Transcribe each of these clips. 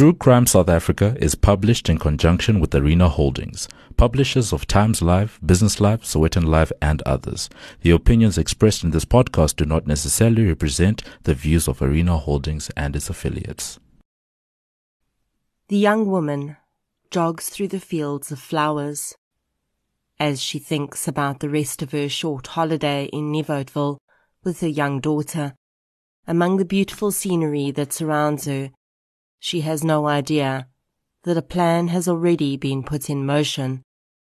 True Crime South Africa is published in conjunction with Arena Holdings, publishers of Times Live, Business Live, Sowetan Live, and others. The opinions expressed in this podcast do not necessarily represent the views of Arena Holdings and its affiliates. The young woman jogs through the fields of flowers. As she thinks about the rest of her short holiday in Nieuwoudtville with her young daughter, among the beautiful scenery that surrounds her, she has no idea that a plan has already been put in motion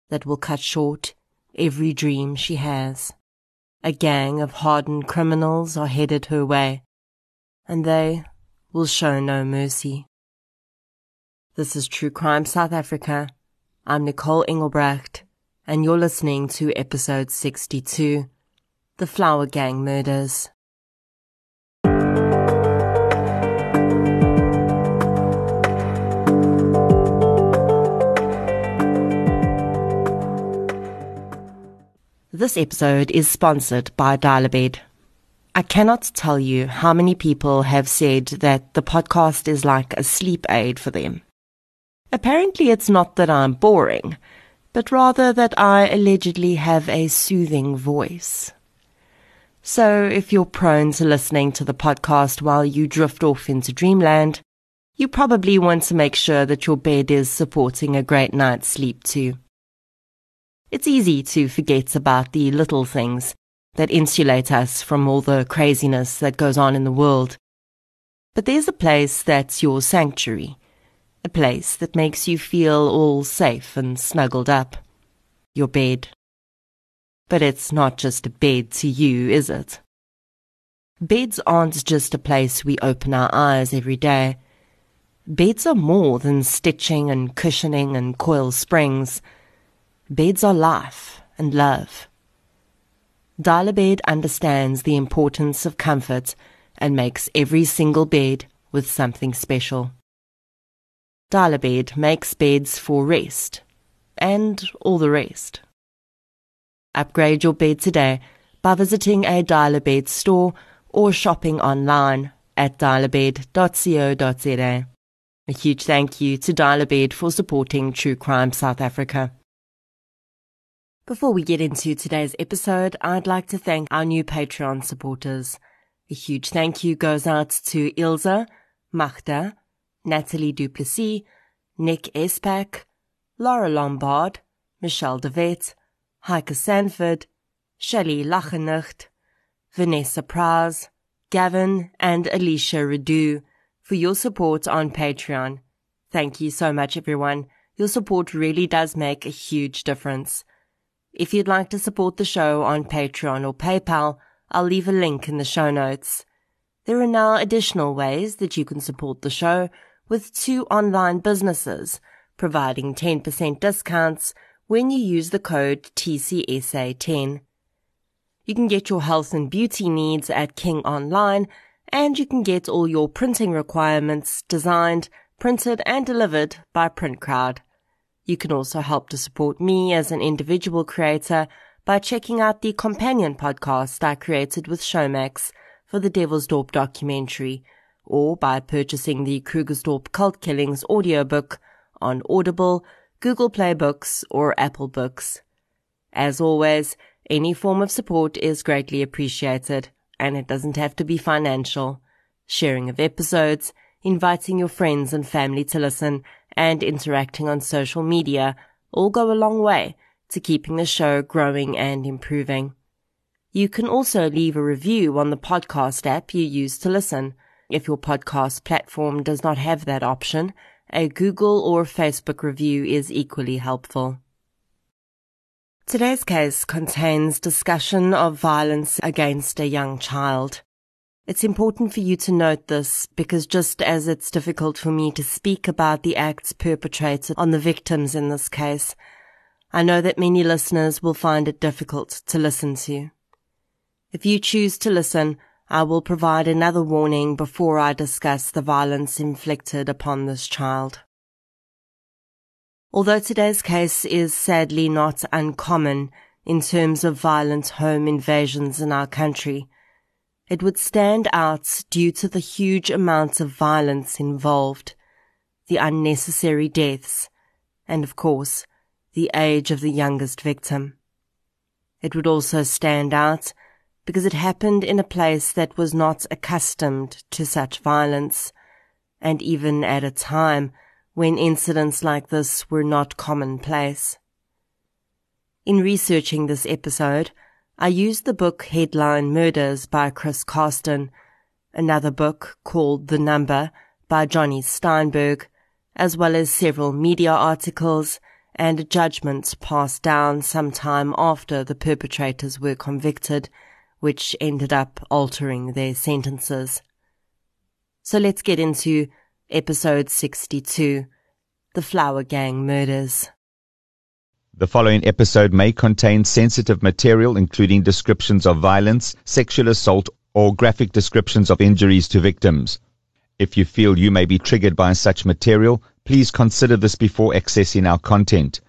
that will cut short every dream she has. A gang of hardened criminals are headed her way, and they will show no mercy. This is True Crime South Africa. I'm Nicole Engelbrecht, and you're listening to episode 62 The Flower Gang Murders. This episode is sponsored by Dial-A-Bed. I cannot tell you how many people have said that the podcast is like a sleep aid for them. Apparently it's not that I'm boring, but rather that I allegedly have a soothing voice. So if you're prone to listening to the podcast while you drift off into dreamland, you probably want to make sure that your bed is supporting a great night's sleep too. It's easy to forget about the little things that insulate us from all the craziness that goes on in the world. But there's a place that's your sanctuary, a place that makes you feel all safe and snuggled up. Your bed. But it's not just a bed to you, is it? Beds aren't just a place we open our eyes every day. Beds are more than stitching and cushioning and coil springs. Beds are life and love. Dial-A-Bed understands the importance of comfort and makes every single bed with something special. Dial-A-Bed makes beds for rest and all the rest. Upgrade your bed today by visiting a Dial-A-Bed store or shopping online at dialabed.co.za. A huge thank you to Dial-A-Bed for supporting True Crime South Africa. Before we get into today's episode, I'd like to thank our new Patreon supporters. A huge thank you goes out to Ilza, Magda, Natalie Duplessis, Nick Espak, Laura Lombard, Michelle DeVette, Heike Sanford, Shelley Lachenacht, Vanessa Praz, Gavin, and Alicia Redu for your support on Patreon. Thank you so much, everyone. Your support really does make a huge difference. If you'd like to support the show on Patreon or PayPal, I'll leave a link in the show notes. There are now additional ways that you can support the show with two online businesses providing 10% discounts when you use the code TCSA10. You can get your health and beauty needs at King Online and you can get all your printing requirements designed, printed and delivered by PrintCrowd. You can also help to support me as an individual creator by checking out the companion podcast I created with Showmax for the Devil's Dorp documentary, or by purchasing the Krugersdorp Cult Killings audiobook on Audible, Google Play Books, or Apple Books. As always, any form of support is greatly appreciated, and it doesn't have to be financial. Sharing of episodes, inviting your friends and family to listen, and interacting on social media all go a long way to keeping the show growing and improving. You can also leave a review on the podcast app you use to listen. If your podcast platform does not have that option, a Google or Facebook review is equally helpful. Today's case contains discussion of violence against a young child. It's important for you to note this because just as it's difficult for me to speak about the acts perpetrated on the victims in this case, I know that many listeners will find it difficult to listen to. If you choose to listen, I will provide another warning before I discuss the violence inflicted upon this child. Although today's case is sadly not uncommon in terms of violent home invasions in our country, it would stand out due to the huge amounts of violence involved. the unnecessary deaths, and of course, the age of the youngest victim. It would also stand out because it happened in a place that was not accustomed to such violence, and even at a time when incidents like this were not commonplace. In researching this episode, I used the book Headline Murders by Chris Karsten, another book called The Number by Jonny Steinberg, as well as several media articles and judgments passed down some time after the perpetrators were convicted, which ended up altering their sentences. So let's get into episode 62, The Flower Gang Murders. The following episode may contain sensitive material, including descriptions of violence, sexual assault, or graphic descriptions of injuries to victims. If you feel you may be triggered by such material, please consider this before accessing our content.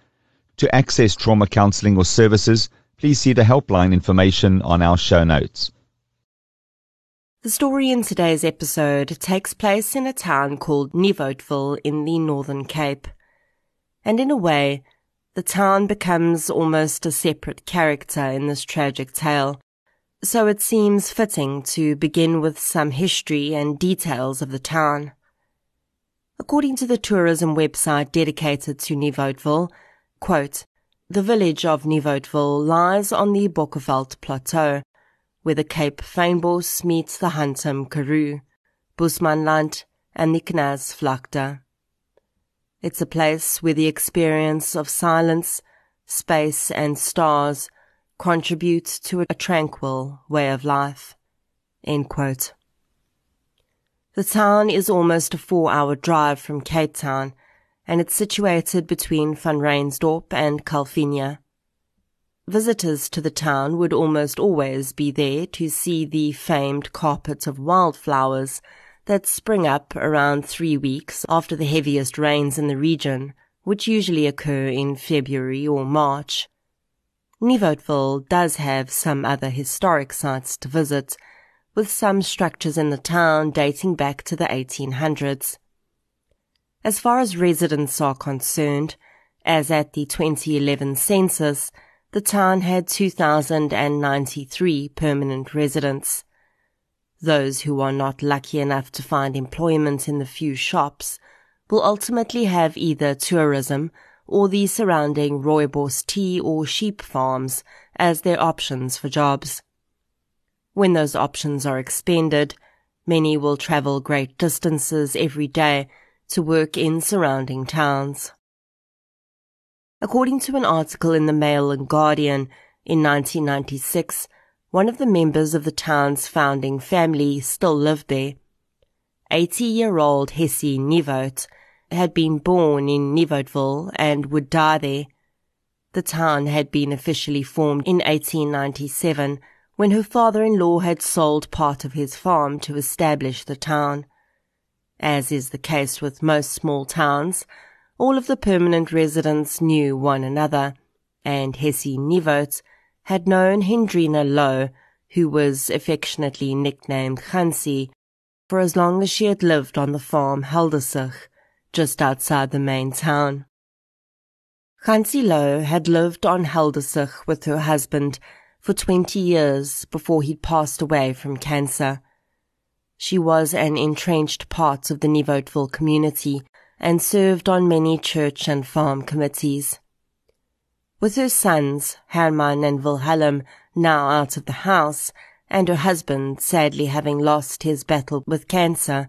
To access trauma counseling or services, please see the helpline information on our show notes. The story in today's episode takes place in a town called Nieuwoudtville in the Northern Cape. And in a way, the town becomes almost a separate character in this tragic tale so it seems fitting to begin with some history and details of the town. According to the tourism website dedicated to Nieuwoudtville, quote, the village of Nieuwoudtville lies on the Bokkeveld Plateau, where the Cape Fynbos meets the Hantam Karoo, Bosmanland, and the Knersvlakte. It's a place where the experience of silence, space, and stars – contributes to a tranquil way of life. The town is almost a four hour drive from Cape Town and it's situated between Vanrhynsdorp and Calvinia. Visitors to the town would almost always be there to see the famed carpet of wildflowers that spring up around three weeks after the heaviest rains in the region, which usually occur in February or March. Nieuwoudtville does have some other historic sites to visit, with some structures in the town dating back to the 1800s. As far as residents are concerned, as at the 2011 census, the town had 2,093 permanent residents. Those who are not lucky enough to find employment in the few shops will ultimately have either tourism or the surrounding rooibos tea or sheep farms as their options for jobs. When those options are expended, many will travel great distances every day to work in surrounding towns. According to an article in the Mail and Guardian in 1996, one of the members of the town's founding family still lived there. 80 year old Hessie Nieuwoudt had been born in Nieuwoudtville and would die there. The town had been officially formed in 1897 when her father-in-law had sold part of his farm to establish the town. As is the case with most small towns, all of the permanent residents knew one another, and Hessie Nieuwoudt had known Hendrina Louw, who was affectionately nicknamed Hansie, for as long as she had lived on the farm Heldersig, just outside the main town. Hansi Louw had lived on Heldersig with her husband for 20 years before he passed away from cancer. She was an entrenched part of the Nieuwoudtville community and served on many church and farm committees. With her sons, Herman and Wilhelm, now out of the house, and her husband sadly having lost his battle with cancer,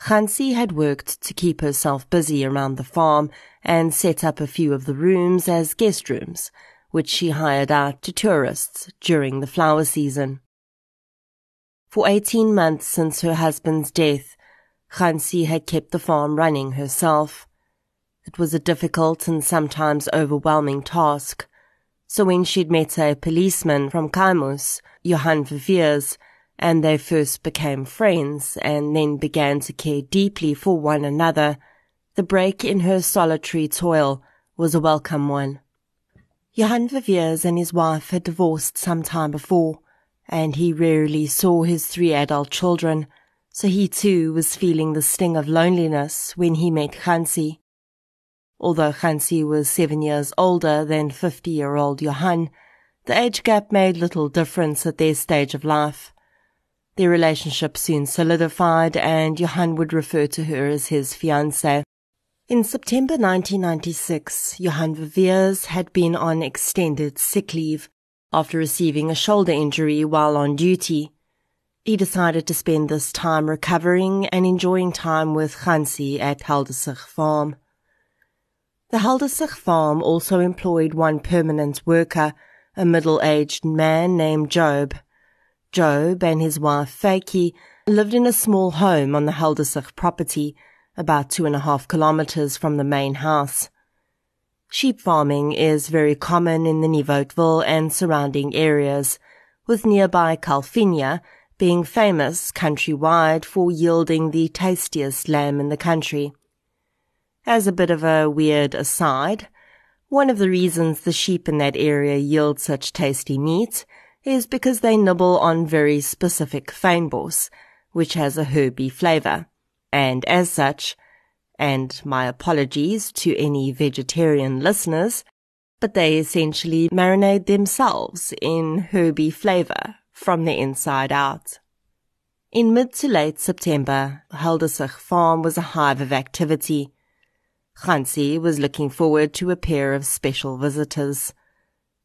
Hansi had worked to keep herself busy around the farm and set up a few of the rooms as guest rooms, which she hired out to tourists during the flower season. For 18 months since her husband's death, Hansi had kept the farm running herself. It was a difficult and sometimes overwhelming task, so when she'd met a policeman from Kaimus, Johan Viviers, and they first became friends and then began to care deeply for one another, the break in her solitary toil was a welcome one. Johan Viviers and his wife had divorced some time before, and he rarely saw his three adult children, So he too was feeling the sting of loneliness when he met Hansi. Although Hansi was seven years older than 50 year old Johan, the age gap made little difference at their stage of life. Their relationship soon solidified and Johan would refer to her as his fiancée. In September 1996, Johan Viviers had been on extended sick leave after receiving a shoulder injury while on duty. He decided to spend this time recovering and enjoying time with Hansi at Heldersig Farm. The Heldersig farm also employed one permanent worker, a middle-aged man named Job. Job and his wife Faiki lived in a small home on the Heldersig property, about two and a half kilometers from the main house. Sheep farming is very common in the Nieuwoudtville and surrounding areas, with nearby Calvinia being famous countrywide for yielding the tastiest lamb in the country. As a bit of a weird aside, one of the reasons the sheep in that area yield such tasty meat is because they nibble on very specific fynbos, which has a herby flavor, and as such, and my apologies to any vegetarian listeners, but they essentially marinate themselves in herby flavor from the inside out. In mid to late September, Heldersig Farm was a hive of activity. Hansi was looking forward to a pair of special visitors.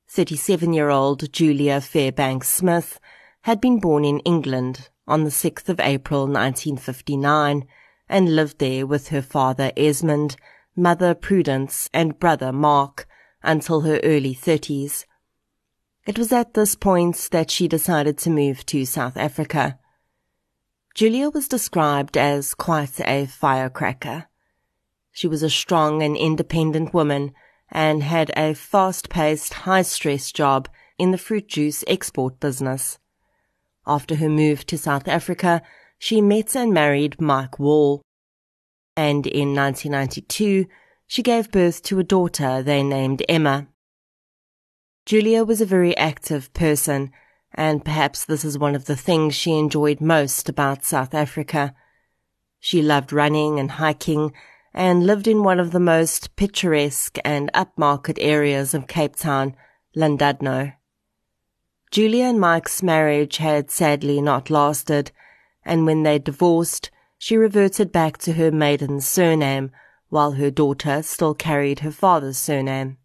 37-year-old Julia Fairbanks Smith had been born in England on the 6th of April 1959 and lived there with her father Esmond, mother Prudence and brother Mark until her early 30s. It was at this point that she decided to move to South Africa. Julia was described as quite a firecracker. She was a strong and independent woman and had a fast-paced, high-stress job in the fruit juice export business. After her move to South Africa, she met and married Mike Wall. And in 1992, she gave birth to a daughter they named Emma. Julia was a very active person, and perhaps this is one of the things she enjoyed most about South Africa. She loved running and hiking and lived in one of the most picturesque and upmarket areas of Cape Town, Llandudno. Julia and Mike's marriage had sadly not lasted, and when they divorced, she reverted back to her maiden surname, while her daughter still carried her father's surname.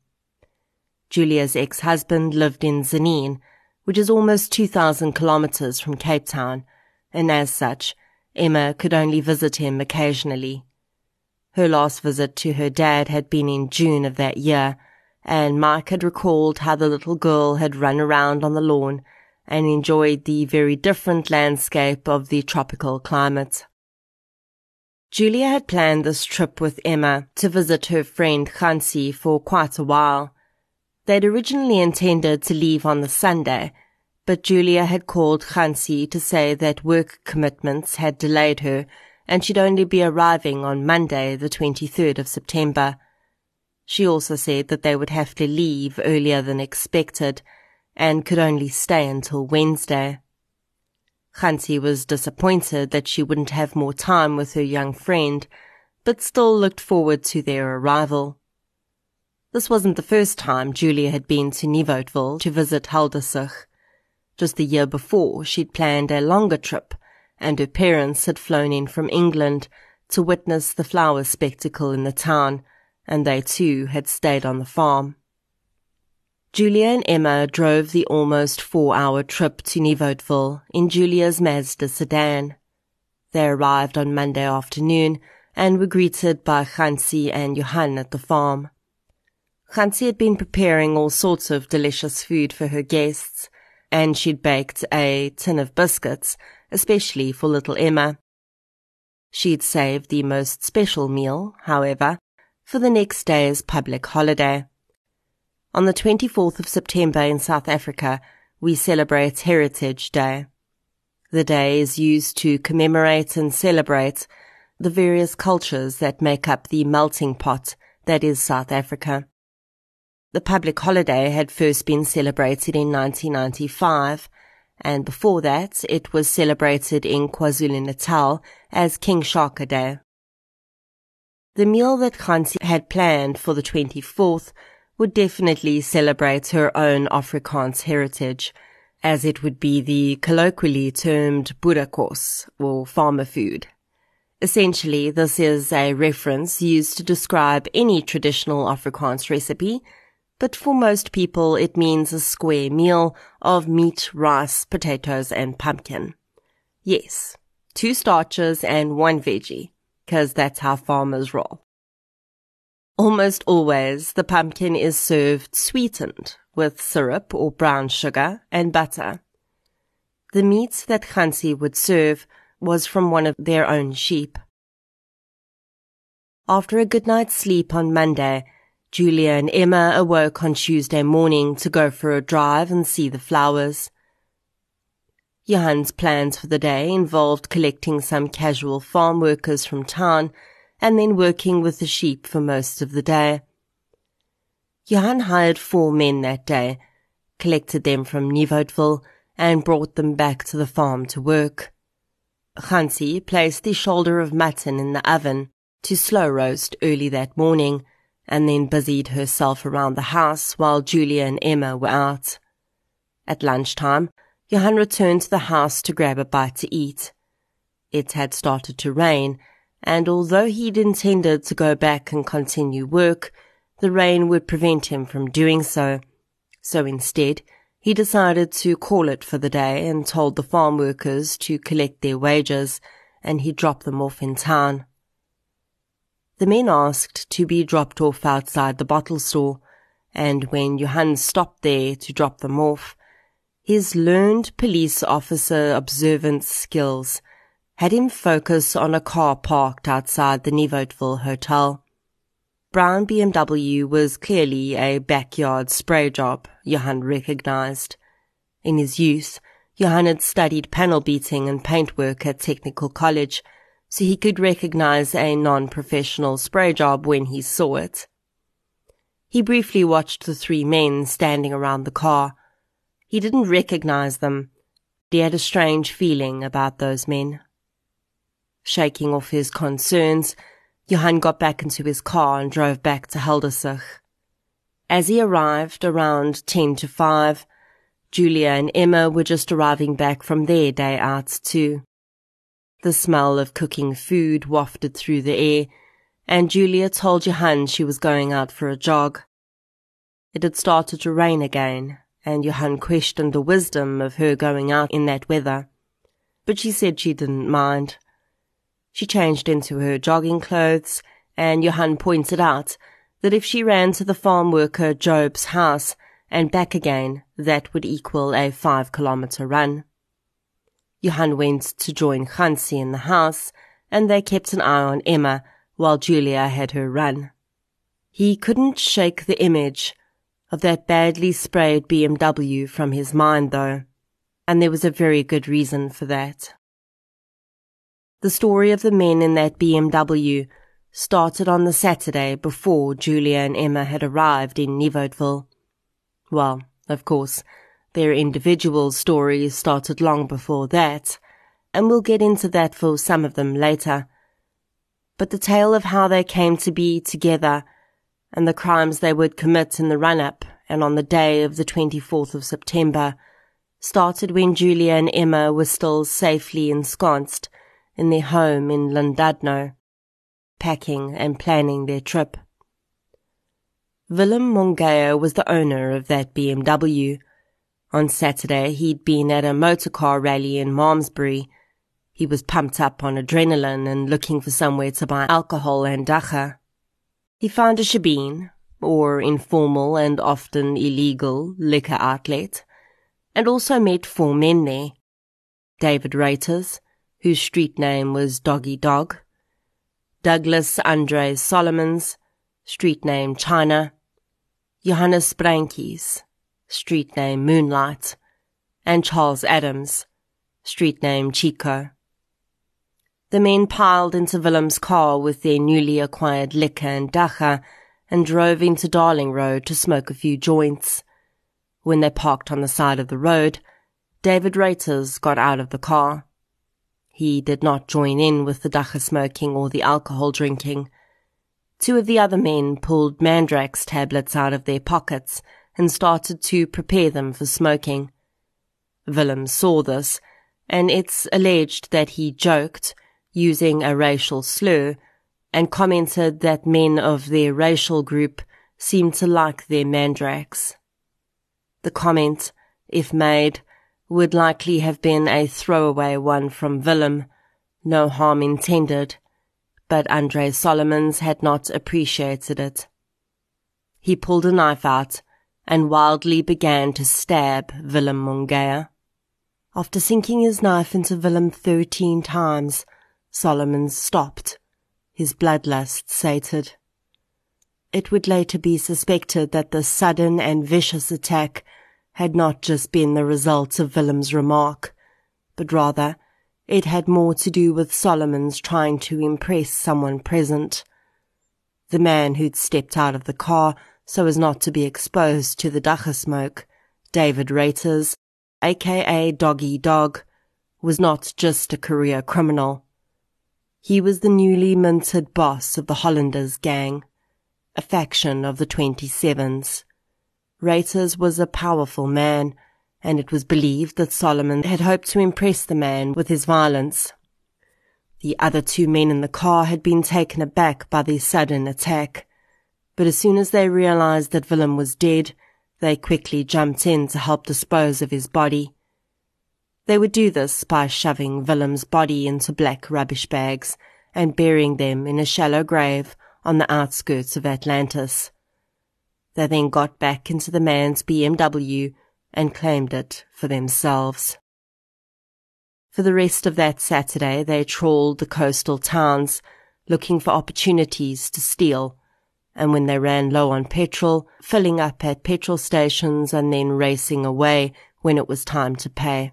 Julia's ex-husband lived in Tzaneen, which is almost 2,000 kilometers from Cape Town, and as such, Emma could only visit him occasionally. Her last visit to her dad had been in June of that year, and Mike had recalled how the little girl had run around on the lawn and enjoyed the very different landscape of the tropical climate. Julia had planned this trip with Emma to visit her friend Hansi for quite a while. They'd originally intended to leave on the Sunday, but Julia had called Hansi to say that work commitments had delayed her and she'd only be arriving on Monday, the 23rd of September. She also said that they would have to leave earlier than expected and could only stay until Wednesday. Hansi was disappointed that she wouldn't have more time with her young friend, but still looked forward to their arrival. This wasn't the first time Julia had been to Nieuwoudtville to visit Heldersig. Just the year before, she'd planned a longer trip and her parents had flown in from England to witness the flower spectacle in the town, and they too had stayed on the farm. Julia and Emma drove the almost four-hour trip to Nieuwoudtville in Julia's Mazda sedan. They arrived on Monday afternoon and were greeted by Hansi and Johan at the farm. Hansi had been preparing all sorts of delicious food for her guests, and she'd baked a tin of biscuits especially for little Emma. She'd saved the most special meal, however, for the next day's public holiday. On the 24th of September in South Africa, we celebrate Heritage Day. The day is used to commemorate and celebrate the various cultures that make up the melting pot that is South Africa. The public holiday had first been celebrated in 1995 and before that it was celebrated in KwaZulu-Natal as King Shaka Day. The meal that Hansi had planned for the 24th would definitely celebrate her own Afrikaans heritage, as it would be the colloquially termed boerekos, or farmer food. Essentially, this is a reference used to describe any traditional Afrikaans recipe, but for most people it means a square meal of meat, rice, potatoes, and pumpkin. Yes, two starches and one veggie, cause that's how farmers roll. Almost always the pumpkin is served sweetened with syrup or brown sugar and butter. The meat that Hansi would serve was from one of their own sheep. After a good night's sleep on Monday, Julia and Emma awoke on Tuesday morning to go for a drive and see the flowers. Johan's plans for the day involved collecting some casual farm workers from town and then working with the sheep for most of the day. Johan hired four men that day, collected them from Nieuwoudtville, and brought them back to the farm to work. Hansi placed the shoulder of mutton in the oven to slow roast early that morning and then busied herself around the house while Julia and Emma were out. At lunchtime, Johan returned to the house to grab a bite to eat. It had started to rain, and although he'd intended to go back and continue work, the rain would prevent him from doing so. So instead, he decided to call it for the day and told the farm workers to collect their wages, and he'd drop them off in town. The men asked to be dropped off outside the bottle store, and when Johan stopped there to drop them off, his learned police officer observance skills had him focus on a car parked outside the Nieuwoudtville Hotel. Brown BMW was clearly a backyard spray job, Johan recognized. In his youth, Johan had studied panel beating and paintwork at Technical College – so he could recognize a non-professional spray job when he saw it. He briefly watched the three men standing around the car. He didn't recognize them. He had a strange feeling about those men. Shaking off his concerns, Johan got back into his car and drove back to Heldersig. As he arrived around ten to five, Julia and Emma were just arriving back from their day out too. The smell of cooking food wafted through the air, and Julia told Johan she was going out for a jog. It had started to rain again, and Johan questioned the wisdom of her going out in that weather. But she said she didn't mind. She changed into her jogging clothes, and Johan pointed out that if she ran to the farm worker Job's house and back again, that would equal a five kilometer run. Johan went to join Hansi in the house, and they kept an eye on Emma while Julia had her run. He couldn't shake the image of that badly sprayed BMW from his mind, though, and there was a very good reason for that. The story of the men in that BMW started on the Saturday before Julia and Emma had arrived in Nieuwoudtville. Well, of course, their individual stories started long before that, and we'll get into that for some of them later. But the tale of how they came to be together and the crimes they would commit in the run up and on the day of the 24th of September started when Julia and Emma were still safely ensconced in their home in Llandudno, packing and planning their trip. Willem Mongeya was the owner of that BMW, on Saturday, he'd been at a motorcar rally in Malmesbury. He was pumped up on adrenaline and looking for somewhere to buy alcohol and dagga. He found a shebeen, or informal and often illegal liquor outlet, and also met four men there. David Reuters, whose street name was Doggy Dog, Douglas Andres Solomons, street name China, Johannes Brankies, street name Moonlight, and Charles Adams, street name Chico. The men piled into Willem's car with their newly acquired liquor and dagga and drove into Darling Road to smoke a few joints. When they parked on the side of the road, David Reuters got out of the car. He did not join in with the dagga smoking or the alcohol drinking. Two of the other men pulled Mandrax tablets out of their pockets and started to prepare them for smoking. Willem saw this, and it's alleged that he joked, using a racial slur, and commented that men of their racial group seemed to like their mandrax. The comment, if made, would likely have been a throwaway one from Willem, no harm intended, but Andre Solomons had not appreciated it. He pulled a knife out and wildly began to stab Willem Mungea. After sinking his knife into Willem thirteen times, Solomon stopped, his bloodlust sated. It would later be suspected that the sudden and vicious attack had not just been the result of Willem's remark, but rather it had more to do with Solomons trying to impress someone present. The man who'd stepped out of the car so as not to be exposed to the dagga smoke, David Reuters, aka Doggy Dog, was not just a career criminal. He was the newly minted boss of the Hollanders gang, a faction of the 27s. Reuters was a powerful man, and it was believed that Solomon had hoped to impress the man with his violence. The other two men in the car had been taken aback by the sudden attack, but as soon as they realized that Willem was dead, they quickly jumped in to help dispose of his body. They would do this by shoving Willem's body into black rubbish bags and burying them in a shallow grave on the outskirts of Atlantis. They then got back into the man's BMW and claimed it for themselves. For the rest of that Saturday, they trawled the coastal towns, looking for opportunities to steal, and when they ran low on petrol, filling up at petrol stations and then racing away when it was time to pay.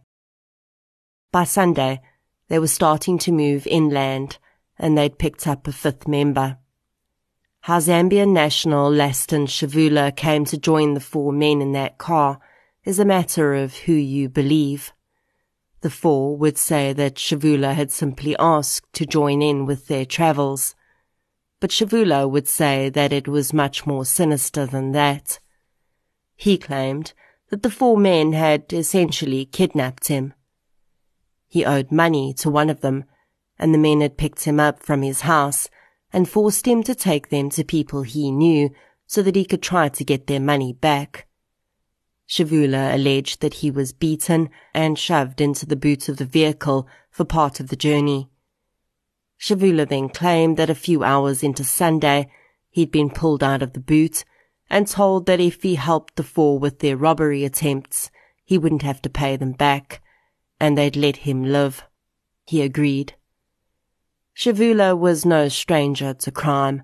By Sunday, they were starting to move inland, and they'd picked up a fifth member. How Zambian national Laston Shavula came to join the four men in that car is a matter of who you believe. The four would say that Shavula had simply asked to join in with their travels. But Shavula would say that it was much more sinister than that. He claimed that the four men had essentially kidnapped him. He owed money to one of them, and the men had picked him up from his house and forced him to take them to people he knew so that he could try to get their money back. Shavula alleged that he was beaten and shoved into the boot of the vehicle for part of the journey. Shavula then claimed that a few hours into Sunday, he'd been pulled out of the boot and told that if he helped the four with their robbery attempts, he wouldn't have to pay them back, and they'd let him live. He agreed. Shavula was no stranger to crime.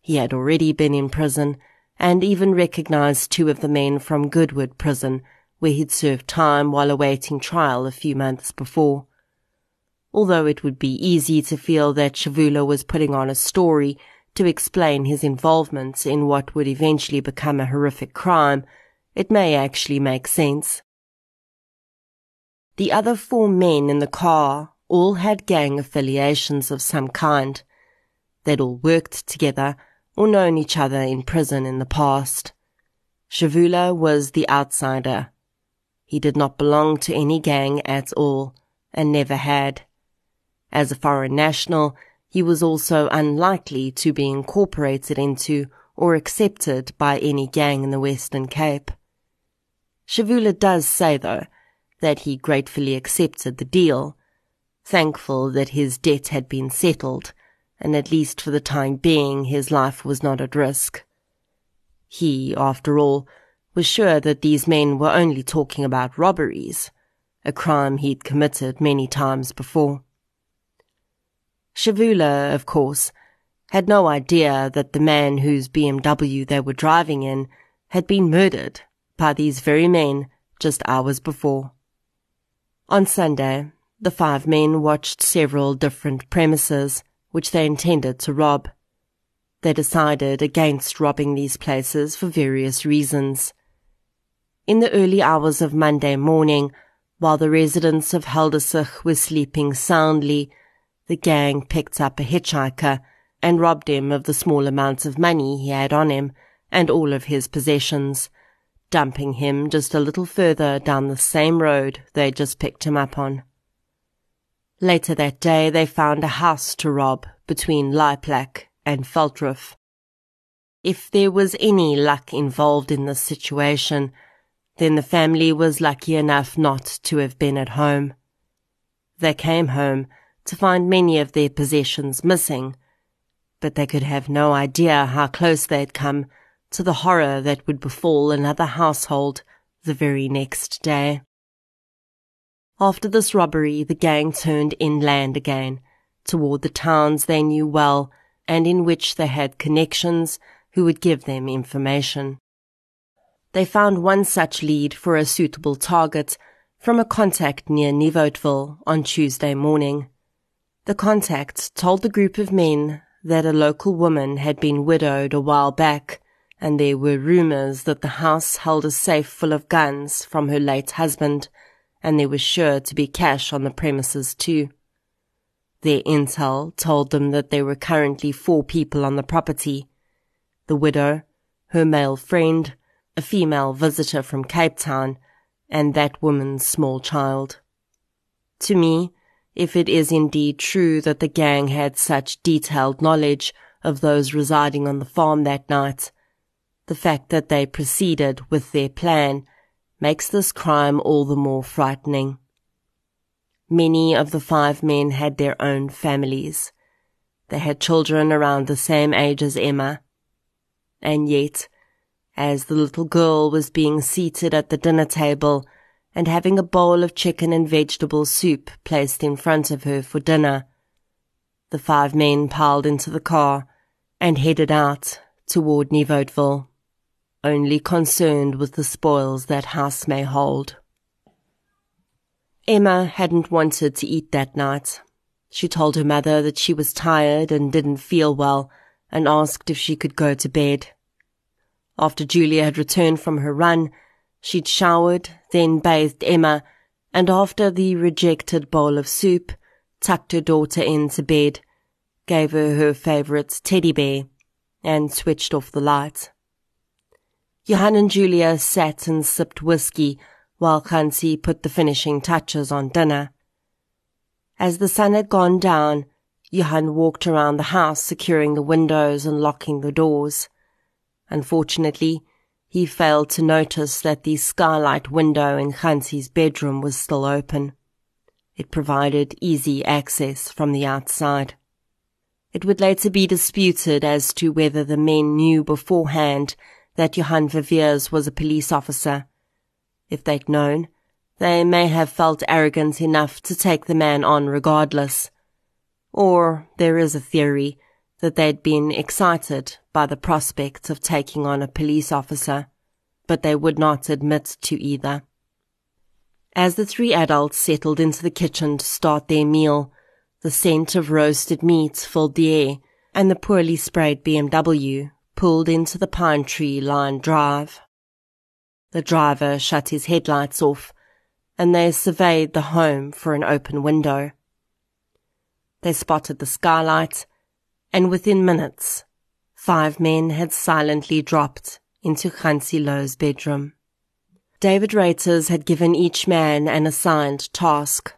He had already been in prison and even recognized two of the men from Goodwood prison where he'd served time while awaiting trial a few months before. Although it would be easy to feel that Shavula was putting on a story to explain his involvement in what would eventually become a horrific crime, it may actually make sense. The other four men in the car all had gang affiliations of some kind. They'd all worked together or known each other in prison in the past. Shavula was the outsider. He did not belong to any gang at all, and never had. As a foreign national, he was also unlikely to be incorporated into or accepted by any gang in the Western Cape. Shavula does say, though, that he gratefully accepted the deal, thankful that his debt had been settled, and at least for the time being his life was not at risk. He, after all, was sure that these men were only talking about robberies, a crime he'd committed many times before. Shavula, of course, had no idea that the man whose BMW they were driving in had been murdered by these very men just hours before. On Sunday, the five men watched several different premises which they intended to rob. They decided against robbing these places for various reasons. In the early hours of Monday morning, While the residents of Heldersig were sleeping soundly, the gang picked up a hitchhiker and robbed him of the small amounts of money he had on him and all of his possessions, dumping him just a little further down the same road they just picked him up on. Later that day, they found a house to rob between Leiplach and Velddrif. If there was any luck involved in this situation, then the family was lucky enough not to have been at home. They came home to find many of their possessions missing, but they could have no idea how close they had come to the horror that would befall another household the very next day. After this robbery, the gang turned inland again, toward the towns they knew well and in which they had connections who would give them information. They found one such lead for a suitable target from a contact near Nieuwoudtville on Tuesday morning. The contact told the group of men that a local woman had been widowed a while back, and there were rumors that the house held a safe full of guns from her late husband and there was sure to be cash on the premises too. Their intel told them that there were currently four people on the property. The widow, her male friend, a female visitor from Cape Town, and that woman's small child. To me, if it is indeed true that the gang had such detailed knowledge of those residing on the farm that night, the fact that they proceeded with their plan makes this crime all the more frightening. Many of the five men had their own families. They had children around the same age as Emma. And yet, as the little girl was being seated at the dinner table and having a bowl of chicken and vegetable soup placed in front of her for dinner, the five men piled into the car and headed out toward Nieuwoudtville only concerned with the spoils that house may hold. Emma hadn't wanted to eat that night. She told her mother that she was tired and didn't feel well and asked if she could go to bed. After Julia had returned from her run, she'd showered, then bathed Emma, and after the rejected bowl of soup, tucked her daughter into bed, gave her her favourite teddy bear, and switched off the light. Johan and Julia sat and sipped whiskey while Hansi put the finishing touches on dinner. As the sun had gone down, Johan walked around the house securing the windows and locking the doors. Unfortunately, he failed to notice that the skylight window in Hansi's bedroom was still open. It provided easy access from the outside. It would later be disputed as to whether the men knew beforehand that Johan Viviers was a police officer. If they'd known, they may have felt arrogant enough to take the man on regardless. Or there is a theory that they'd been excited by the prospect of taking on a police officer, but they would not admit to either. As the three adults settled into the kitchen to start their meal, the scent of roasted meat filled the air, and the poorly sprayed BMW pulled into the pine tree lined drive. The driver shut his headlights off and they surveyed the home for an open window. They spotted the skylight and within minutes, five men had silently dropped into Hansi Louw's bedroom. David Reuters had given each man an assigned task.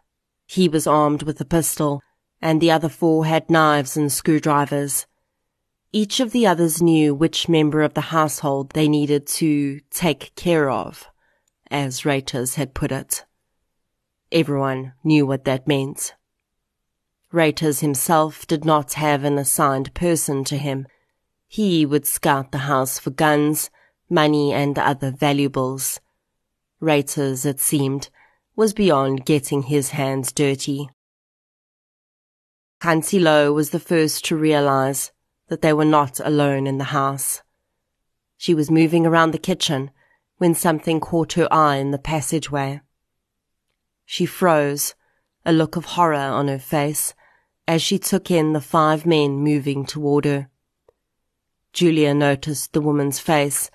He was armed with a pistol and the other four had knives and screwdrivers. Each of the others knew which member of the household they needed to take care of, as Reuters had put it. Everyone knew what that meant. Reuters himself did not have an assigned person to him. He would scout the house for guns, money, and other valuables. Reuters, it seemed, was beyond getting his hands dirty. Hansi Louw was the first to realize that they were not alone in the house. She was moving around the kitchen when something caught her eye in the passageway. She froze, a look of horror on her face, as she took in the five men moving toward her. Julia noticed the woman's face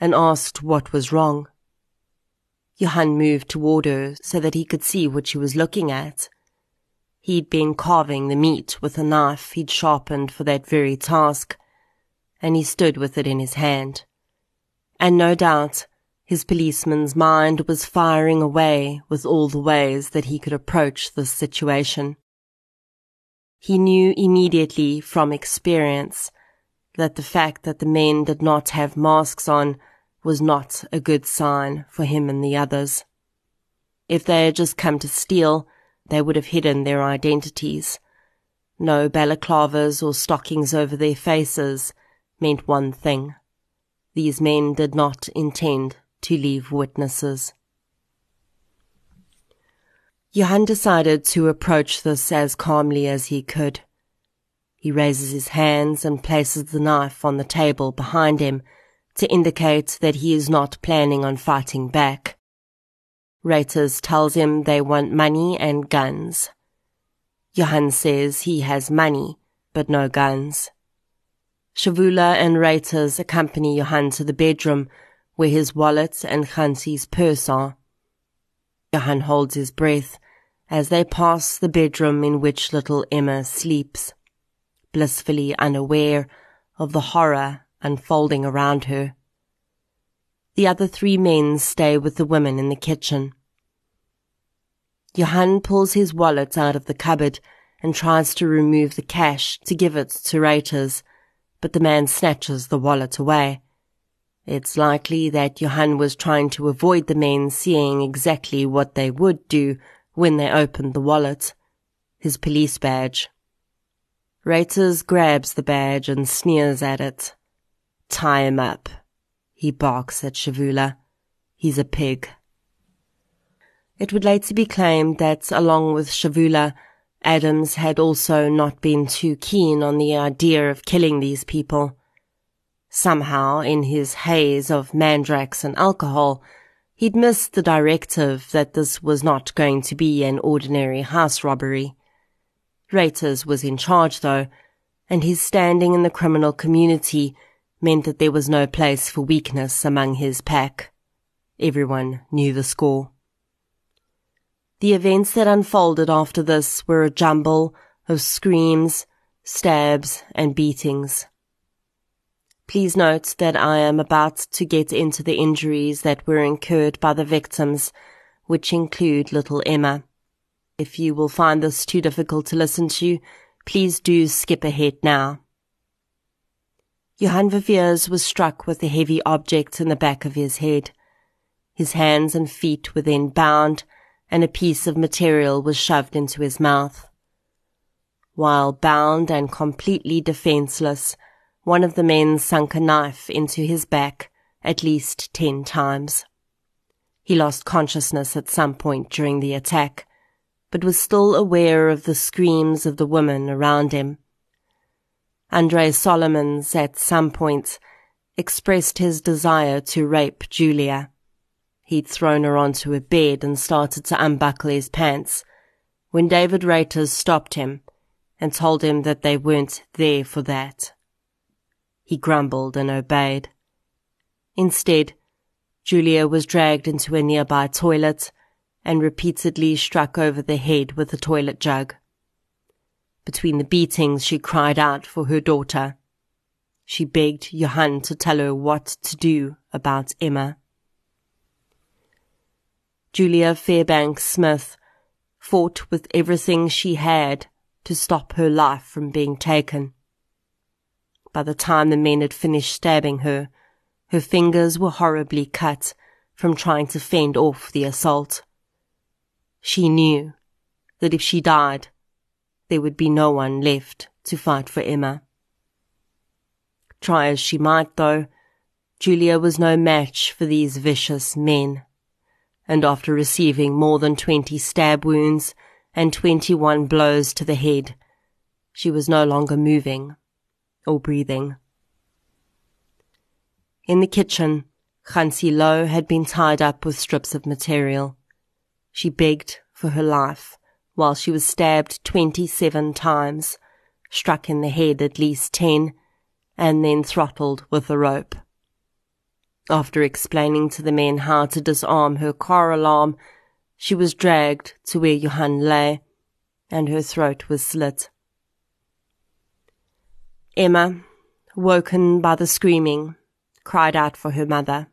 and asked what was wrong. Johan moved toward her so that he could see what she was looking at. He'd been carving the meat with a knife he'd sharpened for that very task, and he stood with it in his hand. And no doubt, his policeman's mind was firing away with all the ways that he could approach this situation. He knew immediately from experience that the fact that the men did not have masks on was not a good sign for him and the others. If they had just come to steal, they would have hidden their identities. No balaclavas or stockings over their faces meant one thing. These men did not intend to leave witnesses. Johan decided to approach this as calmly as he could. He raises his hands and places the knife on the table behind him to indicate that he is not planning on fighting back. Reuters tells him they want money and guns. Johan says he has money, but no guns. Shavula and Reuters accompany Johan to the bedroom where his wallet and Hansi's purse are. Johan holds his breath as they pass the bedroom in which little Emma sleeps, blissfully unaware of the horror unfolding around her. The other three men stay with the women in the kitchen. Johan pulls his wallet out of the cupboard and tries to remove the cash to give it to Reuters, but the man snatches the wallet away. It's likely that Johan was trying to avoid the men seeing exactly what they would do when they opened the wallet. His police badge. Reuters grabs the badge and sneers at it. Tie him up. He barks at Shavula. He's a pig. It would later be claimed that, along with Shavula, Adams had also not been too keen on the idea of killing these people. Somehow, in his haze of mandrax and alcohol, he'd missed the directive that this was not going to be an ordinary house robbery. Reuters was in charge, though, and his standing in the criminal community meant that there was no place for weakness among his pack. Everyone knew the score. The events that unfolded after this were a jumble of screams, stabs, and beatings. Please note that I am about to get into the injuries that were incurred by the victims, which include little Emma. If you will find this too difficult to listen to, please do skip ahead now. Johan Viviers was struck with a heavy object in the back of his head. His hands and feet were then bound, and a piece of material was shoved into his mouth. While bound and completely defenseless, one of the men sunk a knife into his back at least ten times. He lost consciousness at some point during the attack, but was still aware of the screams of the women around him. Andre Solomons at some point expressed his desire to rape Julia. He'd thrown her onto a bed and started to unbuckle his pants when David Reuters stopped him and told him that they weren't there for that. He grumbled and obeyed. Instead, Julia was dragged into a nearby toilet and repeatedly struck over the head with a toilet jug. Between the beatings, she cried out for her daughter. She begged Johan to tell her what to do about Emma. Julia Fairbanks Smith fought with everything she had to stop her life from being taken. By the time the men had finished stabbing her, her fingers were horribly cut from trying to fend off the assault. She knew that if she died, there would be no one left to fight for Emma. Try as she might, though, Julia was no match for these vicious men. And after receiving more than twenty stab wounds and twenty-one blows to the head, she was no longer moving or breathing. In the kitchen, Hansi Louw had been tied up with strips of material. She begged for her life while she was stabbed 27 times, struck in the head at least 10, and then throttled with a rope. After explaining to the men how to disarm her car alarm, she was dragged to where Johan lay, and her throat was slit. Emma, woken by the screaming, cried out for her mother.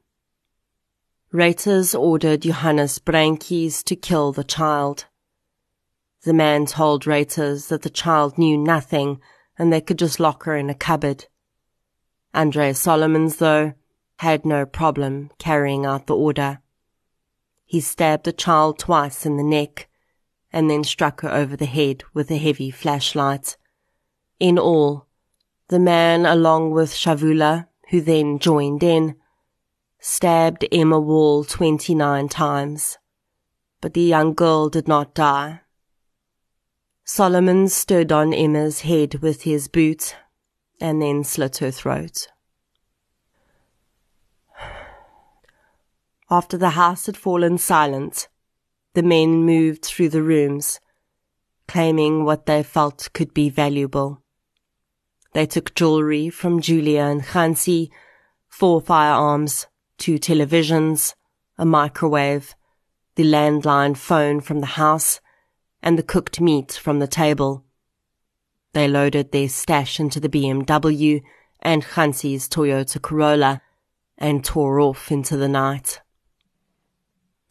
Reuters ordered Johannes Brankies to kill the child. The man told Reuters that the child knew nothing and they could just lock her in a cupboard. Andre Solomons, though, had no problem carrying out the order. He stabbed the child twice in the neck and then struck her over the head with a heavy flashlight. In all, the man, along with Shavula, who then joined in, stabbed Emma Wall 29 times. But the young girl did not die. Solomon stood on Emma's head with his boot and then slit her throat. After the house had fallen silent, the men moved through the rooms, claiming what they felt could be valuable. They took jewelry from Julia and Hansi, four firearms, two televisions, a microwave, the landline phone from the house, and the cooked meat from the table. They loaded their stash into the BMW and Hansi's Toyota Corolla and tore off into the night.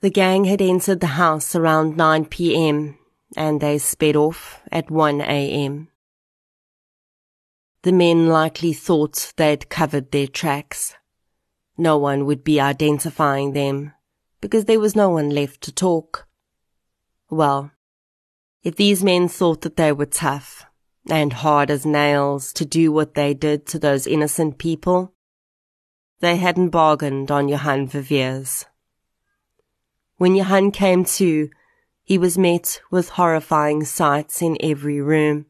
The gang had entered the house around 9 p.m. and they sped off at 1 a.m. The men likely thought they'd covered their tracks. No one would be identifying them because there was no one left to talk. Well, if these men thought that they were tough and hard as nails to do what they did to those innocent people, they hadn't bargained on Johan Viviers. When Johan came to, he was met with horrifying sights in every room.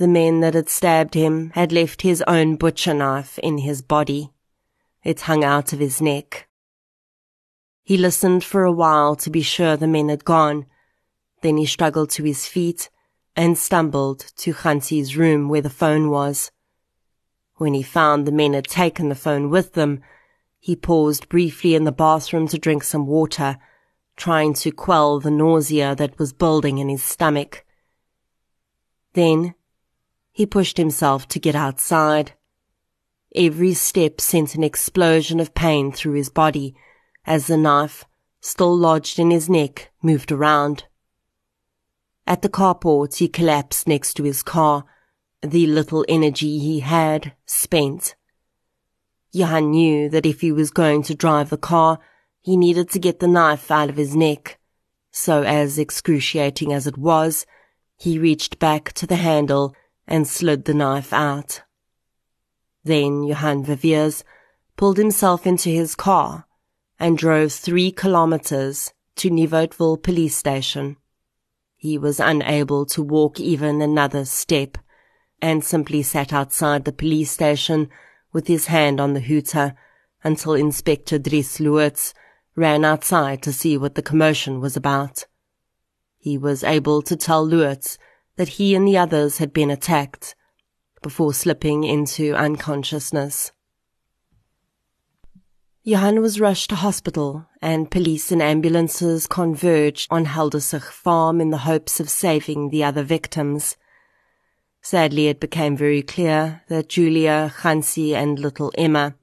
The men that had stabbed him had left his own butcher knife in his body. It hung out of his neck. He listened for a while to be sure the men had gone. Then he struggled to his feet and stumbled to Hansi's room where the phone was. When he found the men had taken the phone with them, he paused briefly in the bathroom to drink some water, trying to quell the nausea that was building in his stomach. Then he pushed himself to get outside. Every step sent an explosion of pain through his body as the knife, still lodged in his neck, moved around. At the carport, he collapsed next to his car, the little energy he had spent. Johan knew that if he was going to drive the car, he needed to get the knife out of his neck. So as excruciating as it was, he reached back to the handle and slid the knife out. Then Johan Viviers pulled himself into his car and drove three kilometers to Nieuwoudtville police station. He was unable to walk even another step and simply sat outside the police station with his hand on the hooter until Inspector Dries Lewitz ran outside to see what the commotion was about. He was able to tell Lewitz that he and the others had been attacked before slipping into unconsciousness. Johan was rushed to hospital and police and ambulances converged on Heldersig farm in the hopes of saving the other victims. Sadly, it became very clear that Julia, Hansi, and little Emma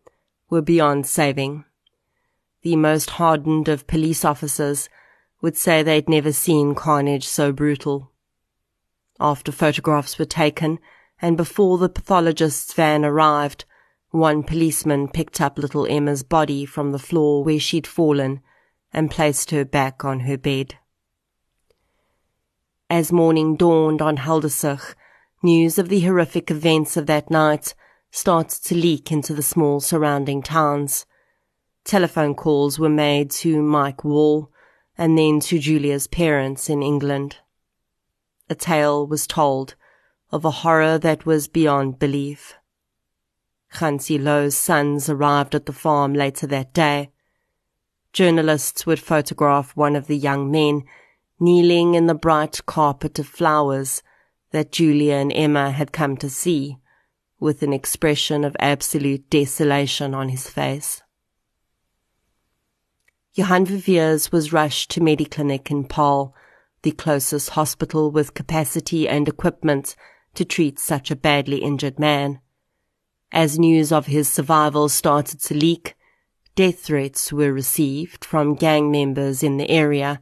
were beyond saving. The most hardened of police officers would say they'd never seen carnage so brutal. After photographs were taken, and before the pathologist's van arrived, one policeman picked up little Emma's body from the floor where she'd fallen and placed her back on her bed. As morning dawned on Heldersig, News of the horrific events of that night started to leak into the small surrounding towns. Telephone calls were made to Mike Wall and then to Julia's parents in England. A tale was told of a horror that was beyond belief. Hansi Louw's sons arrived at the farm later that day. Journalists would photograph one of the young men kneeling in the bright carpet of flowers that Julia and Emma had come to see, with an expression of absolute desolation on his face. Johan Viviers was rushed to Mediclinic in Paarl, the closest hospital with capacity and equipment to treat such a badly injured man. As news of his survival started to leak, death threats were received from gang members in the area,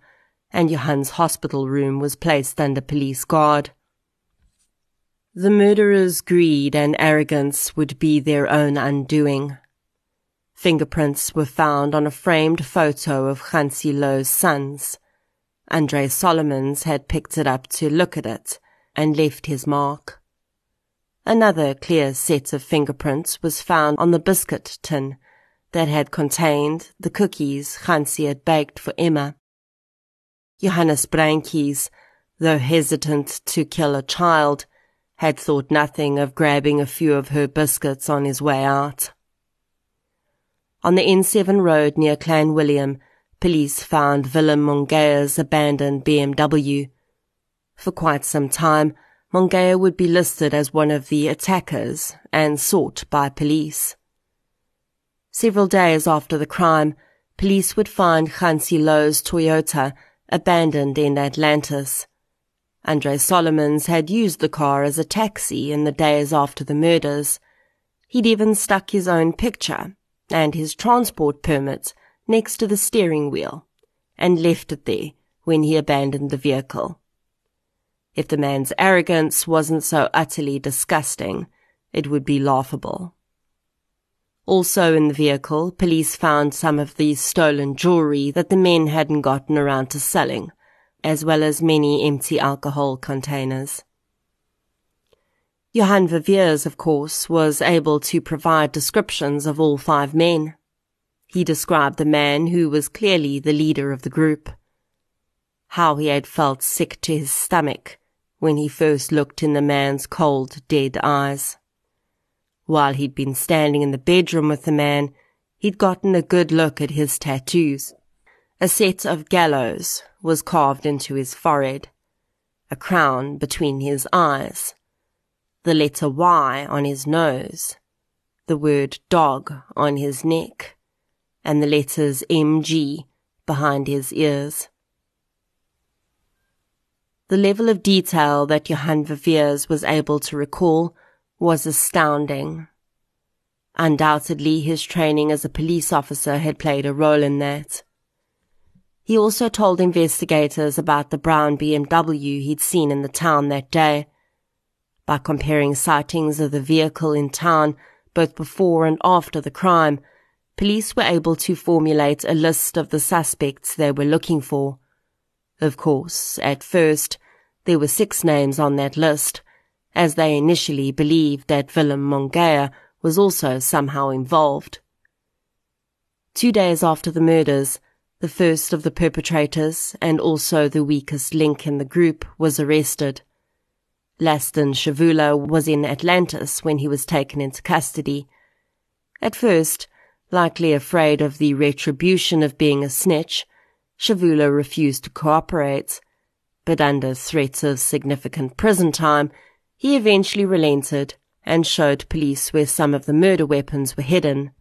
and Johan's hospital room was placed under police guard. The murderer's greed and arrogance would be their own undoing. Fingerprints were found on a framed photo of Hansi Louw's sons. Andre Solomons had picked it up to look at it and left his mark. Another clear set of fingerprints was found on the biscuit tin that had contained the cookies Hansi had baked for Emma. Johannes Brankies, though hesitant to kill a child, had thought nothing of grabbing a few of her biscuits on his way out. On the N7 road near Clanwilliam, police found Willem Mongea's abandoned BMW. For quite some time, Mongea would be listed as one of the attackers and sought by police. Several days after the crime, police would find Hansi Louw's Toyota abandoned in Atlantis. Andre Solomons had used the car as a taxi in the days after the murders. He'd even stuck his own picture and his transport permit next to the steering wheel and left it there when he abandoned the vehicle. If the man's arrogance wasn't so utterly disgusting, it would be laughable. Also in the vehicle, police found some of the stolen jewelry that the men hadn't gotten around to selling, as well as many empty alcohol containers. Johan Viviers, of course, was able to provide descriptions of all five men. He described the man who was clearly the leader of the group. How he had felt sick to his stomach when he first looked in the man's cold, dead eyes. While he'd been standing in the bedroom with the man, he'd gotten a good look at his tattoos. A set of gallows was carved into his forehead, a crown between his eyes, the letter Y on his nose, the word dog on his neck, and the letters MG behind his ears. The level of detail that Johan Viviers was able to recall was astounding. Undoubtedly, his training as a police officer had played a role in that. He also told investigators about the brown BMW he'd seen in the town that day by comparing sightings of the vehicle in town both before and after the crime, police were able to formulate a list of the suspects they were looking for. Of course, at first, there were six names on that list, as they initially believed that Willem Mongea was also somehow involved. Two days after the murders, the first of the perpetrators and also the weakest link in the group was arrested. Laston Shavula was in Atlantis when he was taken into custody. At first, likely afraid of the retribution of being a snitch, Shavula refused to cooperate, but under threats of significant prison time, he eventually relented and showed police where some of the murder weapons were hidden.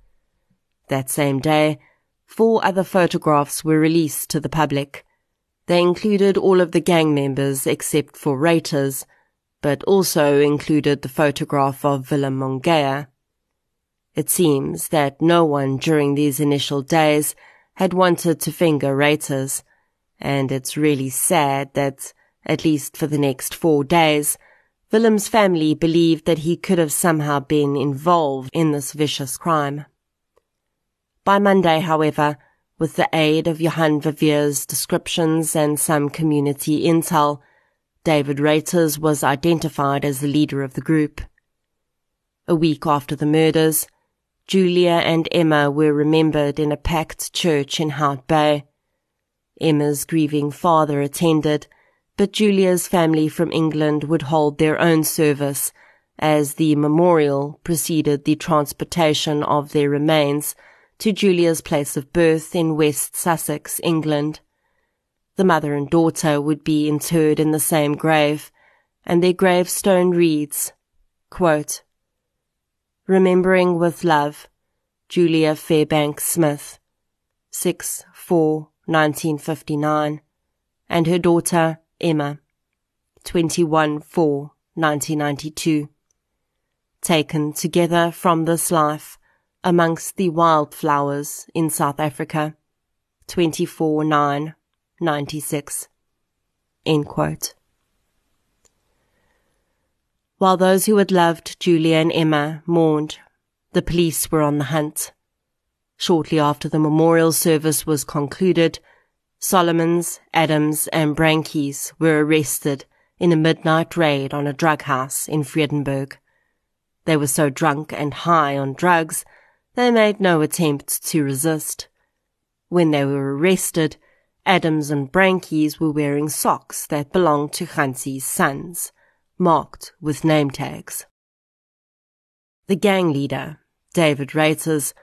That same day, four other photographs were released to the public. They included all of the gang members except for Reuters, but also included the photograph of Willem Mongea. It seems that no one during these initial days had wanted to finger Reuters, and it's really sad that, at least for the next four days, Willem's family believed that he could have somehow been involved in this vicious crime. By Monday, however, with the aid of Johan Viviers' descriptions and some community intel, David Reuters was identified as the leader of the group. A week after the murders, Julia and Emma were remembered in a packed church in Hout Bay. Emma's grieving father attended, but Julia's family from England would hold their own service as the memorial preceded the transportation of their remains to Julia's place of birth in West Sussex, England. The mother and daughter would be interred in the same grave, and their gravestone reads, quote, Remembering with Love, Julia Fairbanks Smith, 6 4 1959, and her daughter Emma, 21 4 1992. Taken together from this life amongst the wildflowers in South Africa, 24 9 96. End quote. While those who had loved Julia and Emma mourned, the police were on the hunt. Shortly after the memorial service was concluded, Solomons, Adams, and Brankies were arrested in a midnight raid on a drug house in Vredenburg. They were so drunk and high on drugs, they made no attempt to resist. When they were arrested, Adams and Brankies were wearing socks that belonged to Hansi's sons, marked with name tags. The gang leader, David Reuters,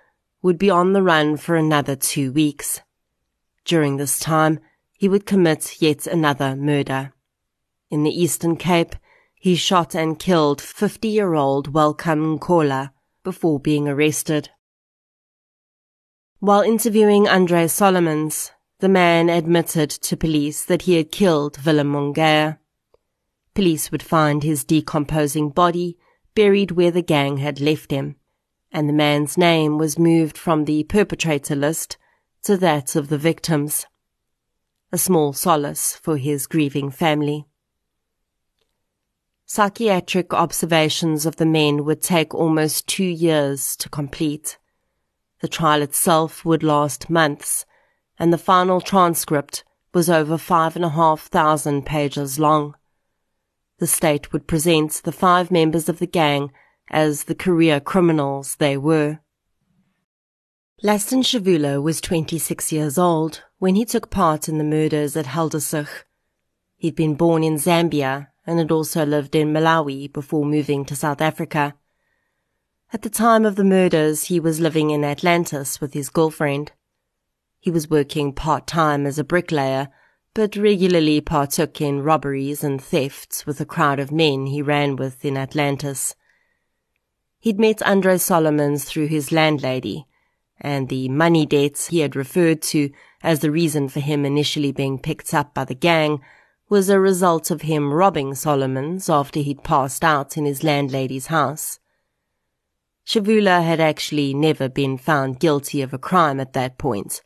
would be on the run for another two weeks. During this time, he would commit yet another murder. In the Eastern Cape, he shot and killed 50-year-old Welcome Nkola before being arrested. While interviewing Andre Solomons, the man admitted to police that he had killed Willem. Police would find his decomposing body buried where the gang had left him, and the man's name was moved from the perpetrator list to that of the victims. A small solace for his grieving family. Psychiatric observations of the men would take almost two years to complete. The trial itself would last months, and the final transcript was over five and a half thousand pages long. The state would present the five members of the gang as the career criminals they were. Laston Shavula was 26 years old when he took part in the murders at Heldersig. He'd been born in Zambia and had also lived in Malawi before moving to South Africa. At the time of the murders, he was living in Atlantis with his girlfriend. He was working part-time as a bricklayer, but regularly partook in robberies and thefts with a crowd of men he ran with in Atlantis. He'd met Andre Solomons through his landlady, and the money debts he had referred to as the reason for him initially being picked up by the gang was a result of him robbing Solomons after he'd passed out in his landlady's house. Shavula had actually never been found guilty of a crime at that point,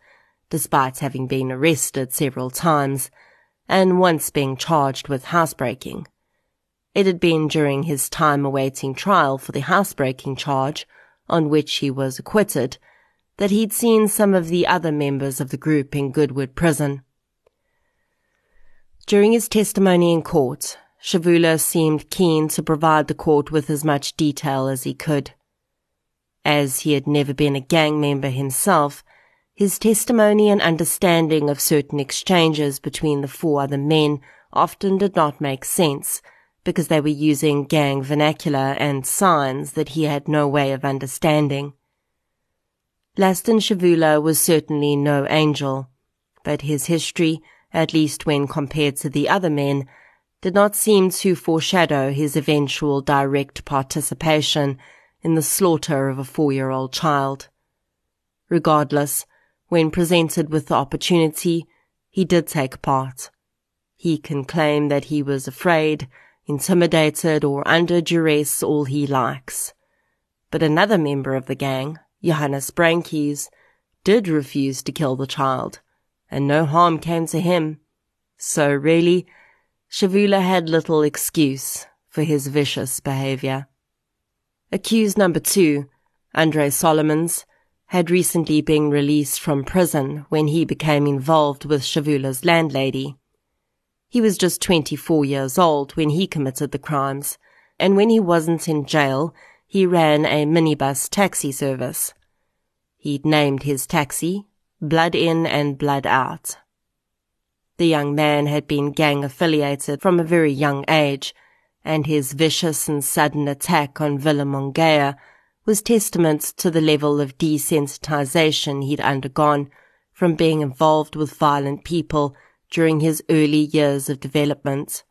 despite having been arrested several times, and once being charged with housebreaking. It had been during his time awaiting trial for the housebreaking charge, on which he was acquitted, that he'd seen some of the other members of the group in Goodwood prison. During his testimony in court, Shavula seemed keen to provide the court with as much detail as he could. As he had never been a gang member himself, his testimony and understanding of certain exchanges between the four other men often did not make sense because they were using gang vernacular and signs that he had no way of understanding. Laston Shavula was certainly no angel, but his history, at least when compared to the other men, did not seem to foreshadow his eventual direct participation in the slaughter of a four-year-old child. Regardless, when presented with the opportunity, he did take part. He can claim that he was afraid, intimidated, or under duress all he likes. But another member of the gang, Johannes Brankies, did refuse to kill the child, and no harm came to him. So really, Shavula had little excuse for his vicious behavior. Accused number two, Andre Solomons, had recently been released from prison when he became involved with Shavula's landlady. He was just 24 years old when he committed the crimes, and when he wasn't in jail, he ran a minibus taxi service. He'd named his taxi Blood In and Blood Out. The young man had been gang affiliated from a very young age, and his vicious and sudden attack on Willem Mongea was testament to the level of desensitization he'd undergone from being involved with violent people during his early years of development.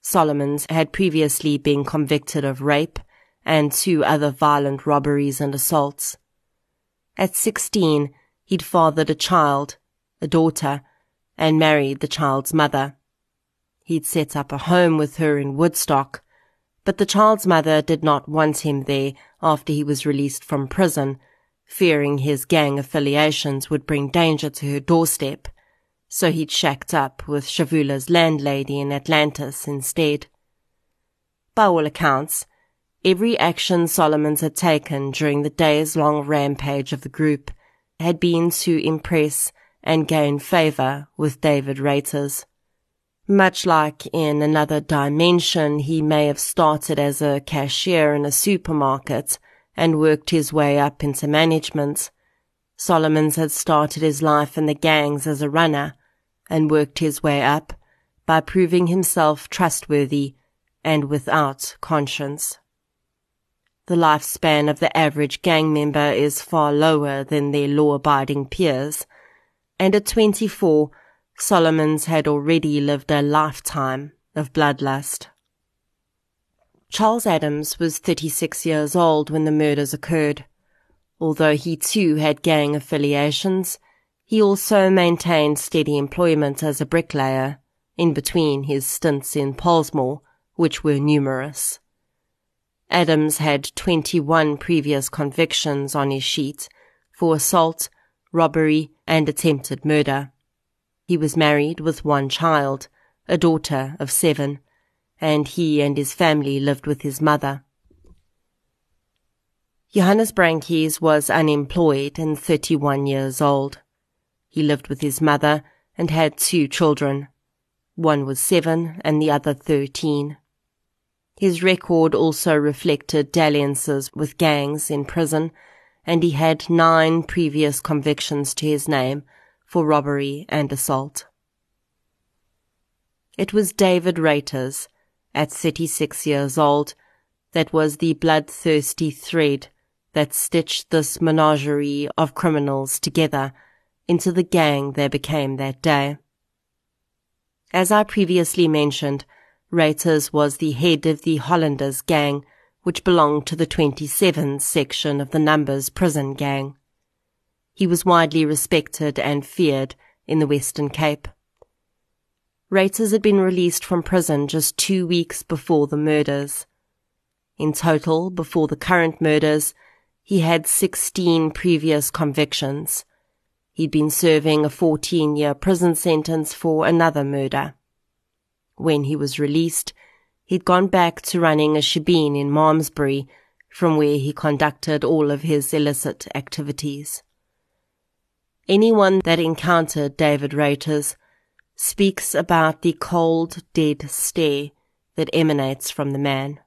Solomons had previously been convicted of rape and two other violent robberies and assaults. At 16, he'd fathered a child, a daughter, and married the child's mother. He'd set up a home with her in Woodstock, but the child's mother did not want him there after he was released from prison, fearing his gang affiliations would bring danger to her doorstep. So he'd shacked up with Shavula's landlady in Atlantis instead. By all accounts, every action Solomons had taken during the days long rampage of the group had been to impress and gain favor with David Reuters. Much like in another dimension, he may have started as a cashier in a supermarket and worked his way up into management. Solomons had started his life in the gangs as a runner and worked his way up by proving himself trustworthy and without conscience. The lifespan of the average gang member is far lower than their law-abiding peers, and at 24, Solomons had already lived a lifetime of bloodlust. Charles Adams was 36 years old when the murders occurred. Although he too had gang affiliations, he also maintained steady employment as a bricklayer in between his stints in Pollsmoor, which were numerous. Adams had 21 previous convictions on his sheet for assault, robbery, and attempted murder. He was married with one child, a daughter of seven, and he and his family lived with his mother. Johannes Brankies was unemployed and 31 years old. He lived with his mother and had two children. One was seven and the other 13. His record also reflected dalliances with gangs in prison, and he had nine previous convictions to his name for robbery and assault. It was David Reuters, at 36 years old, that was the bloodthirsty thread that stitched this menagerie of criminals together into the gang they became that day. As I previously mentioned, Reuters was the head of the Hollanders gang, which belonged to the 27 section of the Numbers prison gang. He was widely respected and feared in the Western Cape. Reuters had been released from prison just two weeks before the murders. In total, before the current murders, he had 16 previous convictions. He'd been serving a 14 year prison sentence for another murder. When he was released, he'd gone back to running a shebeen in Malmesbury, from where he conducted all of his illicit activities. Anyone that encountered David Reuters speaks about the cold, dead stare that emanates from the man.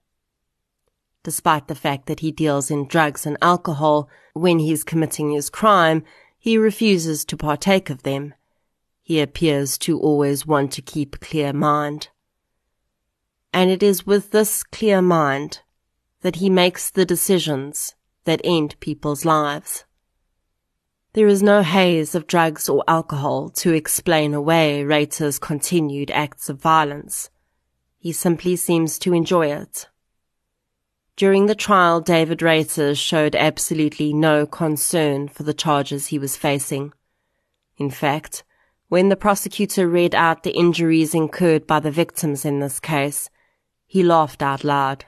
Despite the fact that he deals in drugs and alcohol when he's committing his crime, he refuses to partake of them. He appears to always want to keep a clear mind. And it is with this clear mind that he makes the decisions that end people's lives. There is no haze of drugs or alcohol to explain away Reuters' continued acts of violence. He simply seems to enjoy it. During the trial, David Reuters showed absolutely no concern for the charges he was facing. In fact, when the prosecutor read out the injuries incurred by the victims in this case, he laughed out loud.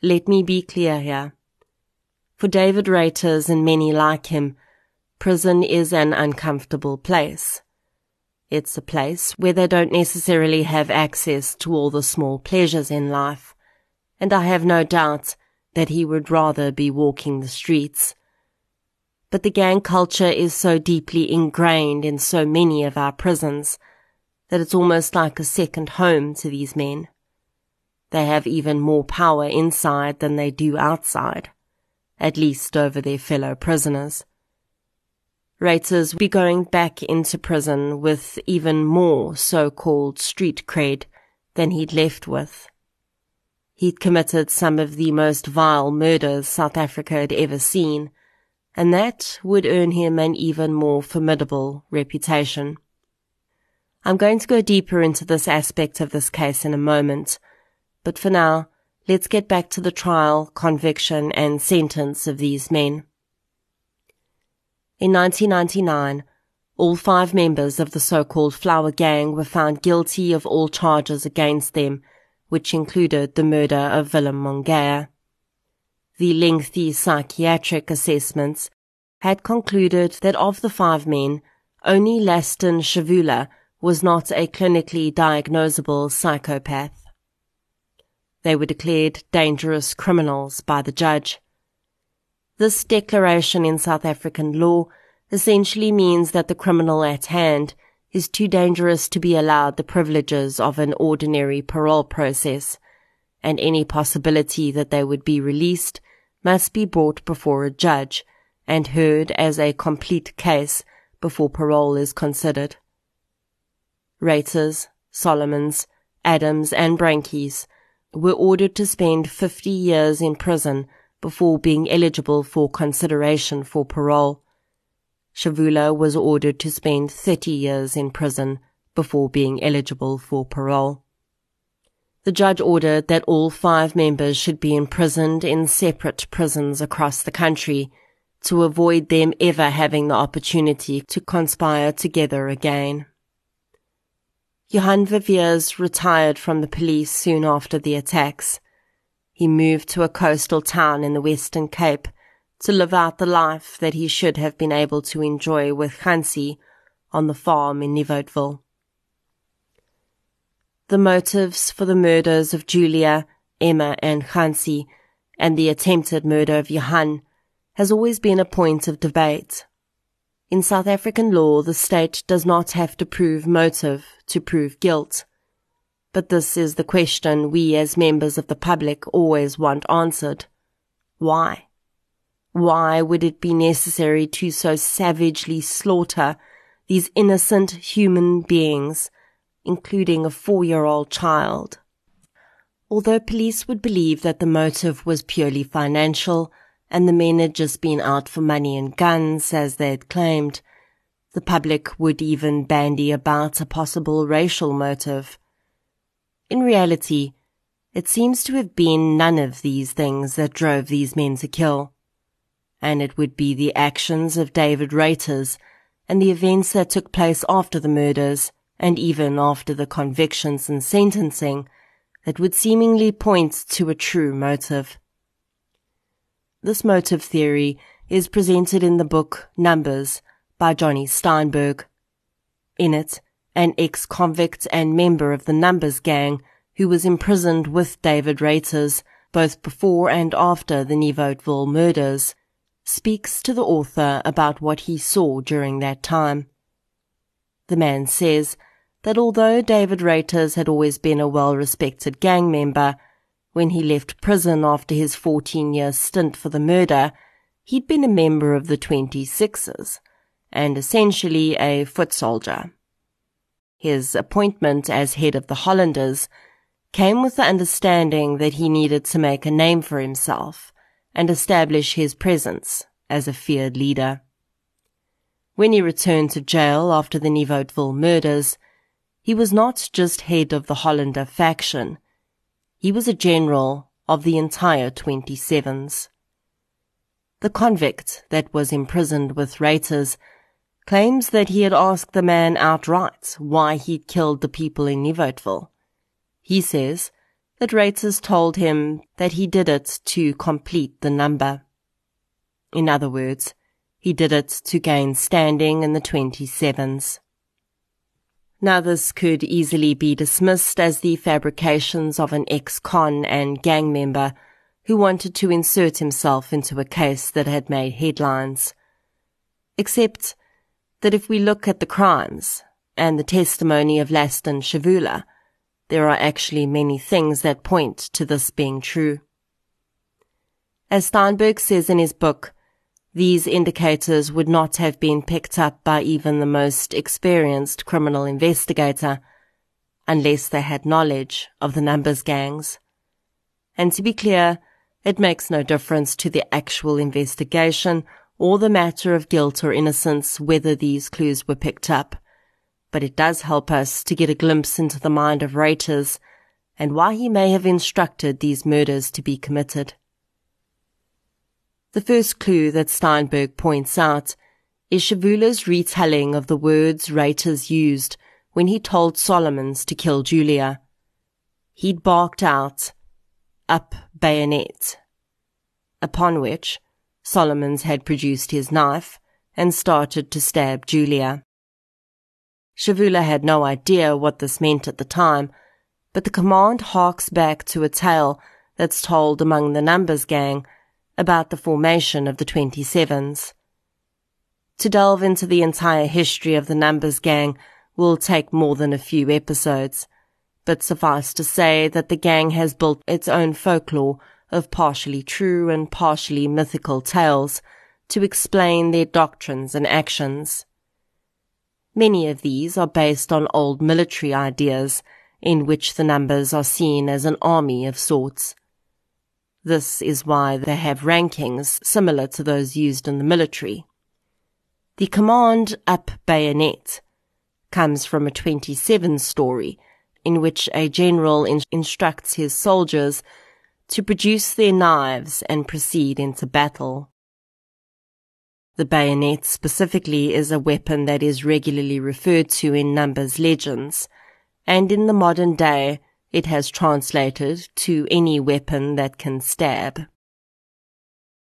Let me be clear here. For David Reuters and many like him, prison is an uncomfortable place. It's a place where they don't necessarily have access to all the small pleasures in life, and I have no doubt that he would rather be walking the streets. But the gang culture is so deeply ingrained in so many of our prisons that it's almost like a second home to these men. They have even more power inside than they do outside, at least over their fellow prisoners. Reuters be going back into prison with even more so-called street cred than he'd left with. He'd committed some of the most vile murders South Africa had ever seen, and that would earn him an even more formidable reputation. I'm going to go deeper into this aspect of this case in a moment, but for now, let's get back to the trial, conviction, and sentence of these men. In 1999, all five members of the so-called Flower Gang were found guilty of all charges against them, which included the murder of Willem Mongea. The lengthy psychiatric assessments had concluded that of the five men, only Laston Shavula was not a clinically diagnosable psychopath. They were declared dangerous criminals by the judge. This declaration in South African law essentially means that the criminal at hand is too dangerous to be allowed the privileges of an ordinary parole process, and any possibility that they would be released must be brought before a judge and heard as a complete case before parole is considered. Reuters, Solomons, Adams, and Brankies were ordered to spend 50 years in prison before being eligible for consideration for parole. Shavula was ordered to spend 30 years in prison before being eligible for parole. The judge ordered that all five members should be imprisoned in separate prisons across the country to avoid them ever having the opportunity to conspire together again. Johan Viviers retired from the police soon after the attacks. He moved to a coastal town in the Western Cape to live out the life that he should have been able to enjoy with Hansi on the farm in Nieuwoudtville. The motives for the murders of Julia, Emma, and Hansi, and the attempted murder of Johan, has always been a point of debate. In South African law, the state does not have to prove motive to prove guilt. But this is the question we as members of the public always want answered. Why? Why would it be necessary to so savagely slaughter these innocent human beings, including a four-year-old child? Although police would believe that the motive was purely financial and the men had just been out for money and guns, as they had claimed, the public would even bandy about a possible racial motive. In reality, it seems to have been none of these things that drove these men to kill and it would be the actions of David Reuters and the events that took place after the murders and even after the convictions and sentencing that would seemingly point to a true motive. This motive theory is presented in the book Numbers by Jonny Steinberg. In it, an ex-convict and member of the Numbers gang who was imprisoned with David Reuters both before and after the Nieuwoudtville murders speaks to the author about what he saw during that time. The man says that although David Reuters had always been a well-respected gang member, when he left prison after his 14-year stint for the murder, he'd been a member of the 26ers and essentially a foot soldier. His appointment as head of the Hollanders came with the understanding that he needed to make a name for himself and establish his presence as a feared leader. When he returned to jail after the Nieuwoudtville murders, he was not just head of the Hollander faction. He was a general of the entire 27s. The convict that was imprisoned with Reuters claims that he had asked the man outright why he'd killed the people in Nieuwoudtville. He says that Reuters told him that he did it to complete the number. In other words, he did it to gain standing in the 27s. Now this could easily be dismissed as the fabrications of an ex-con and gang member who wanted to insert himself into a case that had made headlines. Except that if we look at the crimes and the testimony of Laston Shavula, there are actually many things that point to this being true. As Steinberg says in his book, these indicators would not have been picked up by even the most experienced criminal investigator unless they had knowledge of the numbers gangs. And to be clear, it makes no difference to the actual investigation or the matter of guilt or innocence whether these clues were picked up but it does help us to get a glimpse into the mind of Reuters and why he may have instructed these murders to be committed. The first clue that Steinberg points out is Shavula's retelling of the words Reuters used when he told Solomons to kill Julia. He'd barked out, up bayonet. Upon which, Solomons had produced his knife and started to stab Julia. Shavula had no idea what this meant at the time, but the command harks back to a tale that's told among the Numbers gang about the formation of the 27s. To delve into the entire history of the Numbers gang will take more than a few episodes, but suffice to say that the gang has built its own folklore of partially true and partially mythical tales to explain their doctrines and actions. Many of these are based on old military ideas in which the numbers are seen as an army of sorts. This is why they have rankings similar to those used in the military. The command up bayonet comes from a 27 story in which a general in- instructs his soldiers to produce their knives and proceed into battle. The bayonet specifically is a weapon that is regularly referred to in Numbers legends, and in the modern day it has translated to any weapon that can stab.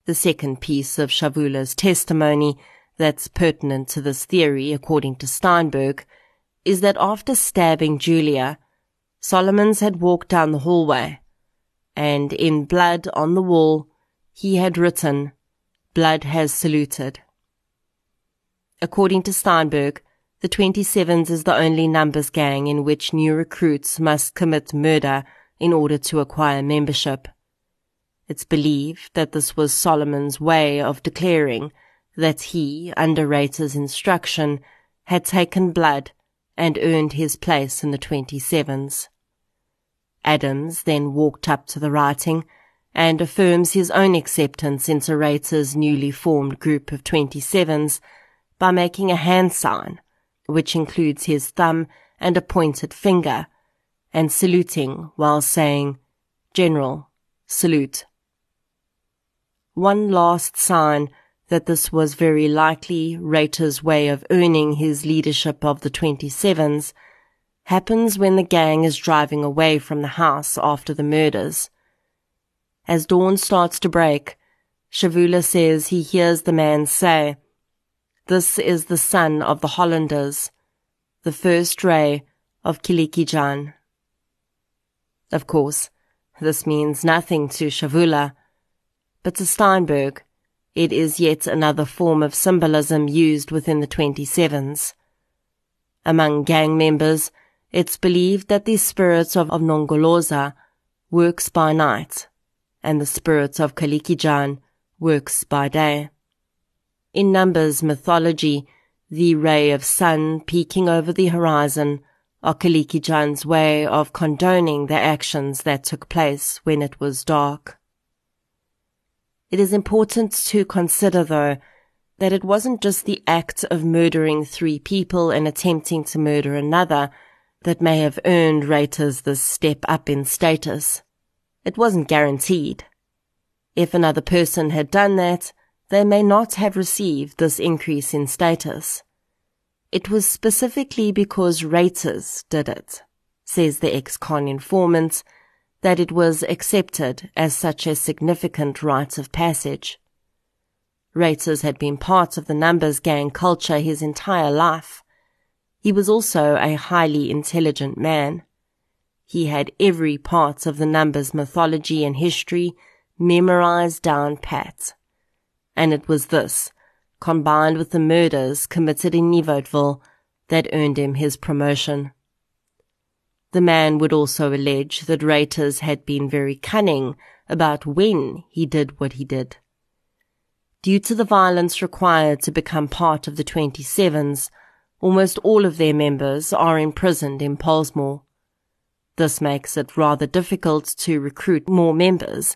The second piece of Shavula's testimony that's pertinent to this theory, according to Steinberg, is that after stabbing Julia, Solomons had walked down the hallway, and in blood on the wall, he had written, Blood has saluted. According to Steinberg, the 27s is the only numbers gang in which new recruits must commit murder in order to acquire membership. It's believed that this was Solomon's way of declaring that he, under Reuters' instruction, had taken blood and earned his place in the 27s. Adams then walked up to the writing and affirms his own acceptance into Reuters' newly formed group of 27s by making a hand sign, which includes his thumb and a pointed finger, and saluting while saying, General, salute. One last sign that this was very likely Reuters' way of earning his leadership of the 27s, happens when the gang is driving away from the house after the murders. As dawn starts to break, Shavula says he hears the man say, This is the son of the Hollanders, the first ray of Kilikijan. Of course, this means nothing to Shavula, but to Steinberg, it is yet another form of symbolism used within the 27s. Among gang members, it's believed that the spirit of, of Nongoloza works by night, and the spirit of Kilikijan works by day. In Numbers mythology, the ray of sun peeking over the horizon are Kilikijan's way of condoning the actions that took place when it was dark. It is important to consider, though, that it wasn't just the act of murdering three people and attempting to murder another that may have earned Reuters this step up in status. It wasn't guaranteed. If another person had done that, they may not have received this increase in status. It was specifically because Reuters did it, says the ex-con informant, that it was accepted as such a significant rite of passage. Reuters had been part of the numbers gang culture his entire life. He was also a highly intelligent man. He had every part of the numbers mythology and history memorized down pat. And it was this, combined with the murders committed in Nieuwoudtville, that earned him his promotion. The man would also allege that Reuters had been very cunning about when he did what he did. Due to the violence required to become part of the 27s, almost all of their members are imprisoned in Pollsmoor. This makes it rather difficult to recruit more members,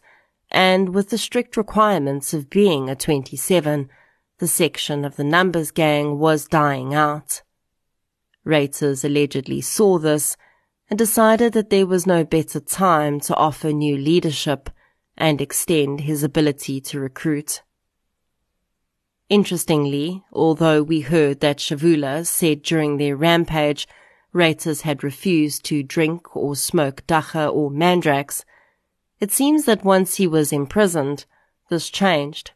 and with the strict requirements of being a 27, the section of the numbers gang was dying out. Reuters allegedly saw this and decided that there was no better time to offer new leadership and extend his ability to recruit. Interestingly, although we heard that Shavula said during their rampage Reuters had refused to drink or smoke dagga or mandrax, it seems that once he was imprisoned, this changed.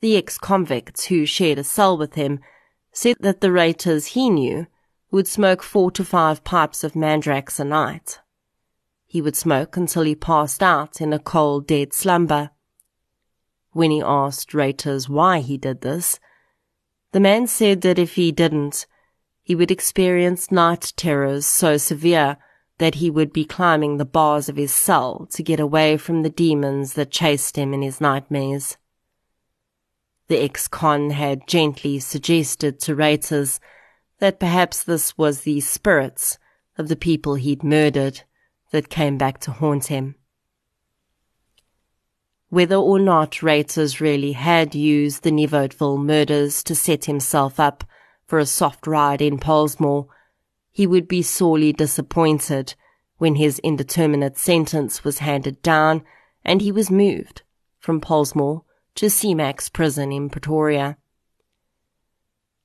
The ex-convicts who shared a cell with him said that the Reuters he knew would smoke four to five pipes of mandrax a night. He would smoke until he passed out in a cold, dead slumber. When he asked Reuters why he did this, the man said that if he didn't, he would experience night terrors so severe that he would be climbing the bars of his cell to get away from the demons that chased him in his nightmares. The ex-con had gently suggested to Reuters that perhaps this was the spirits of the people he'd murdered that came back to haunt him. Whether or not Reuters really had used the Nieuwoudtville murders to set himself up for a soft ride in Pollsmoor, he would be sorely disappointed when his indeterminate sentence was handed down and he was moved from Pollsmoor to CMAX prison in Pretoria.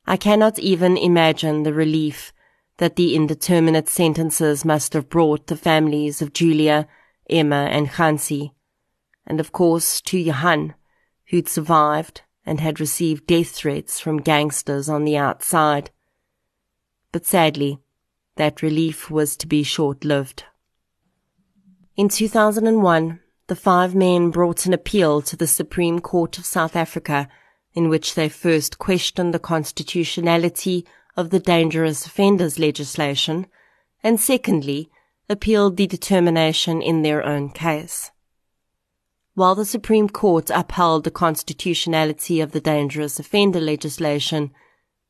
I cannot even imagine the relief that the indeterminate sentences must have brought the families of Julia, Emma, and Hansi, and of course to Johan, who'd survived and had received death threats from gangsters on the outside. But sadly, that relief was to be short-lived. In 2001, the five men brought an appeal to the Supreme Court of South Africa in which they first questioned the constitutionality of the dangerous offenders legislation and secondly, appealed the determination in their own case. While the Supreme Court upheld the constitutionality of the dangerous offender legislation,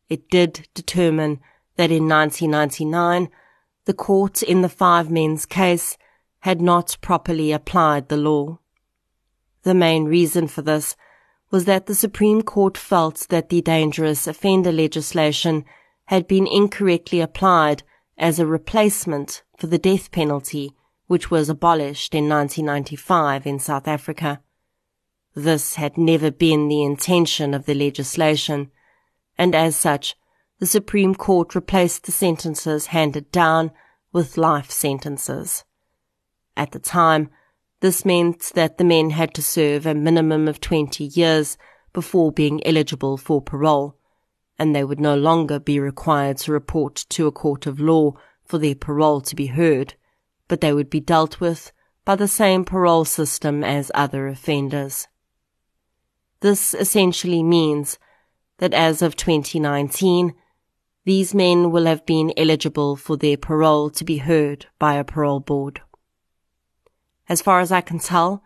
it did determine that in 1999, the court in the five men's case had not properly applied the law. The main reason for this was that the Supreme Court felt that the dangerous offender legislation had been incorrectly applied as a replacement for the death penalty which was abolished in 1995 in South Africa. This had never been the intention of the legislation, and as such, the Supreme Court replaced the sentences handed down with life sentences. At the time, this meant that the men had to serve a minimum of 20 years before being eligible for parole, and they would no longer be required to report to a court of law for their parole to be heard but they would be dealt with by the same parole system as other offenders. This essentially means that as of 2019, these men will have been eligible for their parole to be heard by a parole board. As far as I can tell,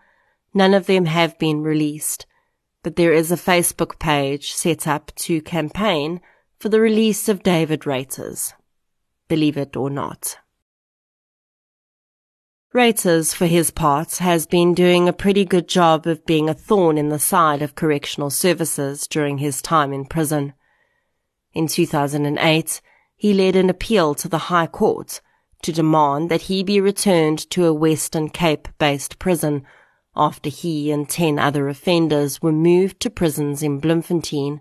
none of them have been released, but there is a Facebook page set up to campaign for the release of David Reuters. Believe it or not. Reuters, for his part, has been doing a pretty good job of being a thorn in the side of correctional services during his time in prison. In 2008, he led an appeal to the High Court to demand that he be returned to a Western Cape-based prison after he and ten other offenders were moved to prisons in Bloemfontein.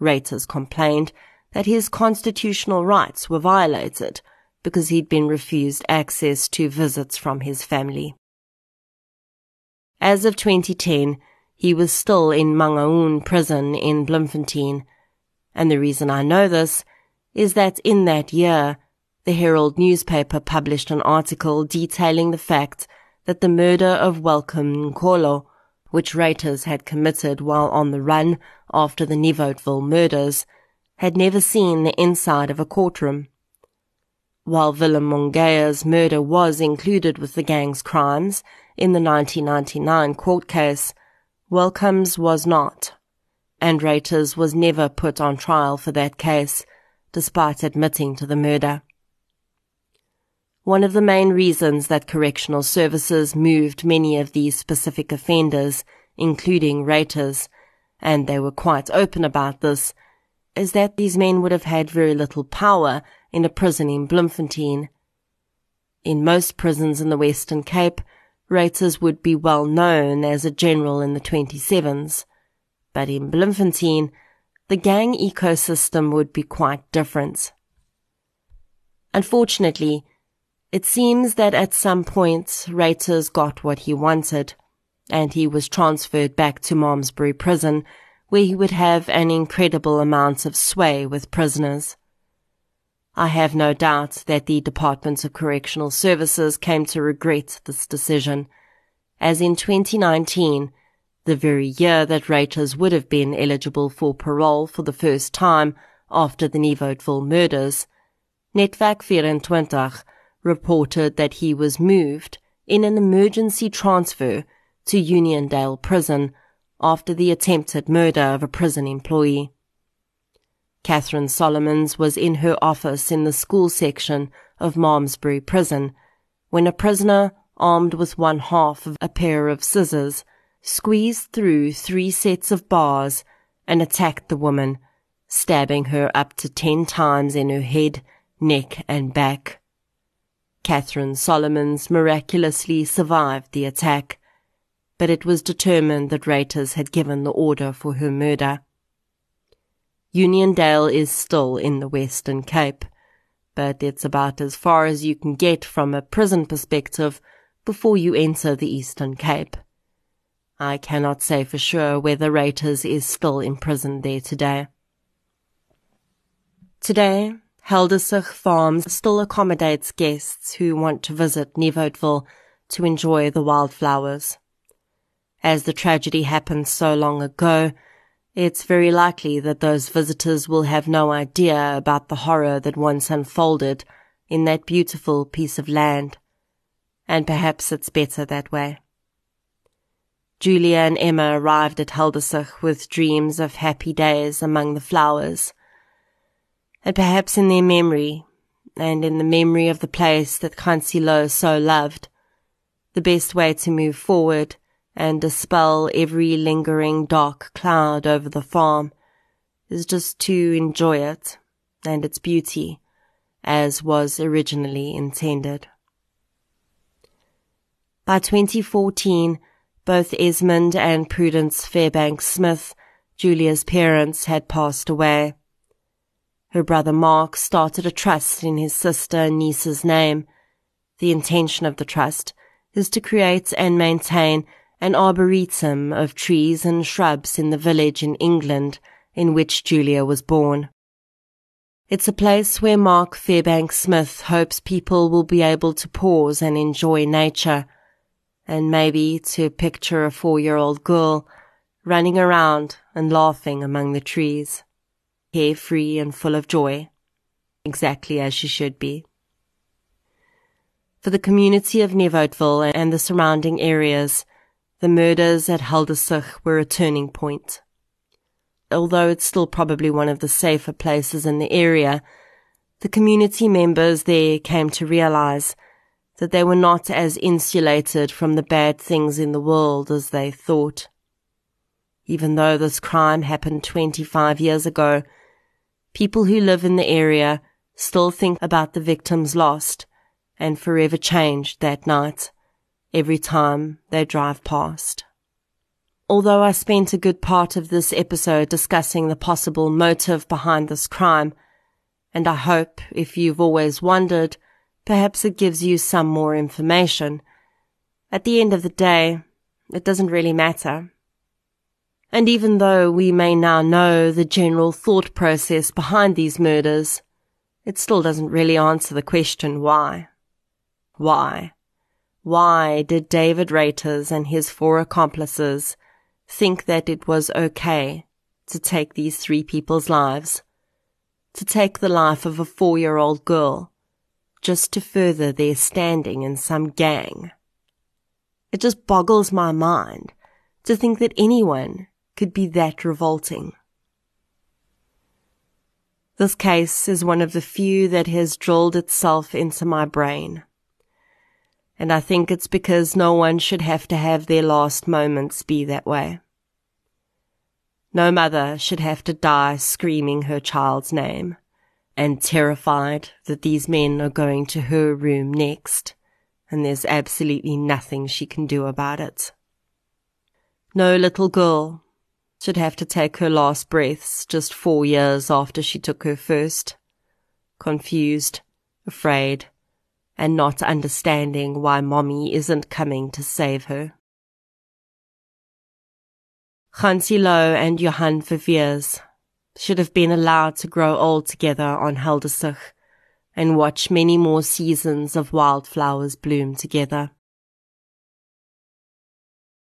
Reuters complained that his constitutional rights were violated – because he'd been refused access to visits from his family. As of 2010, he was still in Mangaung prison in Bloemfontein, and the reason I know this is that in that year, the Herald newspaper published an article detailing the fact that the murder of Welcome Nkolo, which Reuters had committed while on the run after the Nieuwoudtville murders, had never seen the inside of a courtroom. While Willem Mongea's murder was included with the gang's crimes in the 1999 court case, Welcome's was not, and Reuters was never put on trial for that case, despite admitting to the murder. One of the main reasons that correctional services moved many of these specific offenders, including Reuters, and they were quite open about this, is that these men would have had very little power in a prison in Bloemfontein. In most prisons in the Western Cape, Reuters would be well known as a general in the 27s. But in Bloemfontein, the gang ecosystem would be quite different. Unfortunately, it seems that at some point, Reuters got what he wanted, and he was transferred back to Malmesbury prison, where he would have an incredible amount of sway with prisoners. I have no doubt that the Department of Correctional Services came to regret this decision, as in 2019, the very year that Reuters would have been eligible for parole for the first time after the Nieuwoudtville murders, Netwerk 24 reported that he was moved in an emergency transfer to Uniondale Prison after the attempted murder of a prison employee. Catherine Solomons was in her office in the school section of Malmesbury Prison when a prisoner armed with one half of a pair of scissors squeezed through three sets of bars and attacked the woman, stabbing her up to ten times in her head, neck and back. Catherine Solomons miraculously survived the attack, but it was determined that Reuters had given the order for her murder. Uniondale is still in the Western Cape, but it's about as far as you can get from a prison perspective before you enter the Eastern Cape. I cannot say for sure whether Reuters is still imprisoned there today. Today, Heldersig Farms still accommodates guests who want to visit Nieuwoudtville to enjoy the wildflowers. As the tragedy happened so long ago, it's very likely that those visitors will have no idea about the horror that once unfolded in that beautiful piece of land. And perhaps it's better that way. Julia and Emma arrived at Heldersig with dreams of happy days among the flowers and perhaps in their memory, and in the memory of the place that Hansi Louw so loved, the best way to move forward and dispel every lingering dark cloud over the farm is just to enjoy it and its beauty as was originally intended. By 2014, both Esmond and Prudence Fairbanks Smith, Julia's parents, had passed away. Her brother Mark started a trust in his sister and niece's name. The intention of the trust is to create and maintain an arboretum of trees and shrubs in the village in England in which Julia was born. It's a place where Mark Fairbanks Smith hopes people will be able to pause and enjoy nature, and maybe to picture a four-year-old girl running around and laughing among the trees carefree and full of joy, exactly as she should be. For the community of Nieuwoudtville and the surrounding areas, the murders at Heldersig were a turning point. Although it's still probably one of the safer places in the area, the community members there came to realize that they were not as insulated from the bad things in the world as they thought. Even though this crime happened 25 years ago, people who live in the area still think about the victims lost and forever changed that night every time they drive past. Although I spent a good part of this episode discussing the possible motive behind this crime, and I hope if you've always wondered, perhaps it gives you some more information. At the end of the day, it doesn't really matter and even though we may now know the general thought process behind these murders, it still doesn't really answer the question why. Why? Why did David Reuters and his four accomplices think that it was okay to take these three people's lives? To take the life of a four year old girl just to further their standing in some gang? It just boggles my mind to think that anyone could be that revolting. This case is one of the few that has drilled itself into my brain. And I think it's because no one should have to have their last moments be that way. No mother should have to die screaming her child's name, and terrified that these men are going to her room next, and there's absolutely nothing she can do about it. No little girl should have to take her last breaths just four years after she took her first, confused, afraid, and not understanding why mommy isn't coming to save her. Hansi Louw and Johan Viviers should have been allowed to grow old together on Heldersig and watch many more seasons of wildflowers bloom together.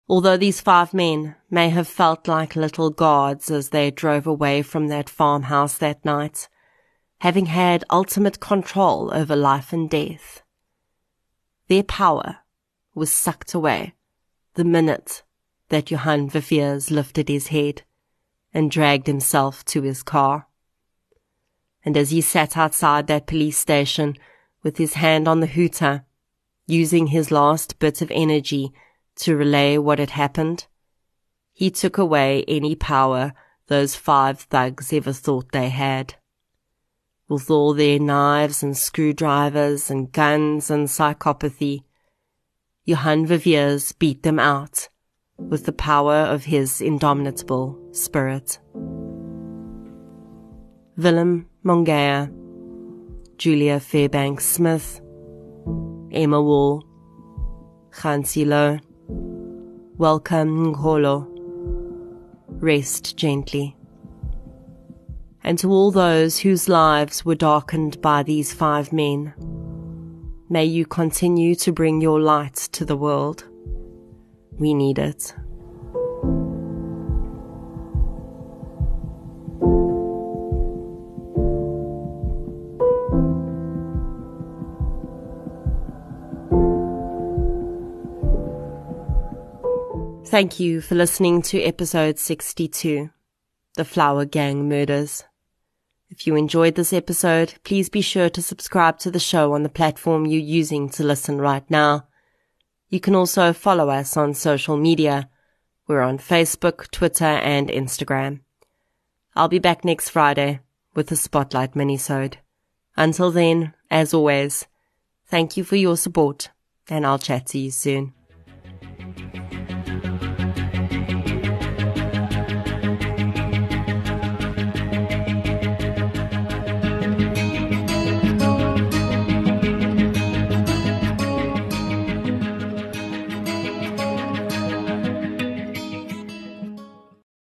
Although these five men may have felt like little gods as they drove away from that farmhouse that night, having had ultimate control over life and death, their power was sucked away the minute that Johann Viviers lifted his head and dragged himself to his car. And as he sat outside that police station with his hand on the hooter, using his last bit of energy to relay what had happened, he took away any power those five thugs ever thought they had. With all their knives and screwdrivers and guns and psychopathy, Johan Viviers beat them out with the power of his indomitable spirit. Willem Mongea, Julia Fairbanks Smith, Emma Wall, Hansi Louw, welcome Ngolo, rest gently. And to all those whose lives were darkened by these five men, may you continue to bring your light to the world. We need it. Thank you for listening to episode 62, The Flower Gang Murders. If you enjoyed this episode, please be sure to subscribe to the show on the platform you're using to listen right now. You can also follow us on social media. We're on Facebook, Twitter, and Instagram. I'll be back next Friday with a Spotlight minisode. Until then, as always, thank you for your support, and I'll chat to you soon.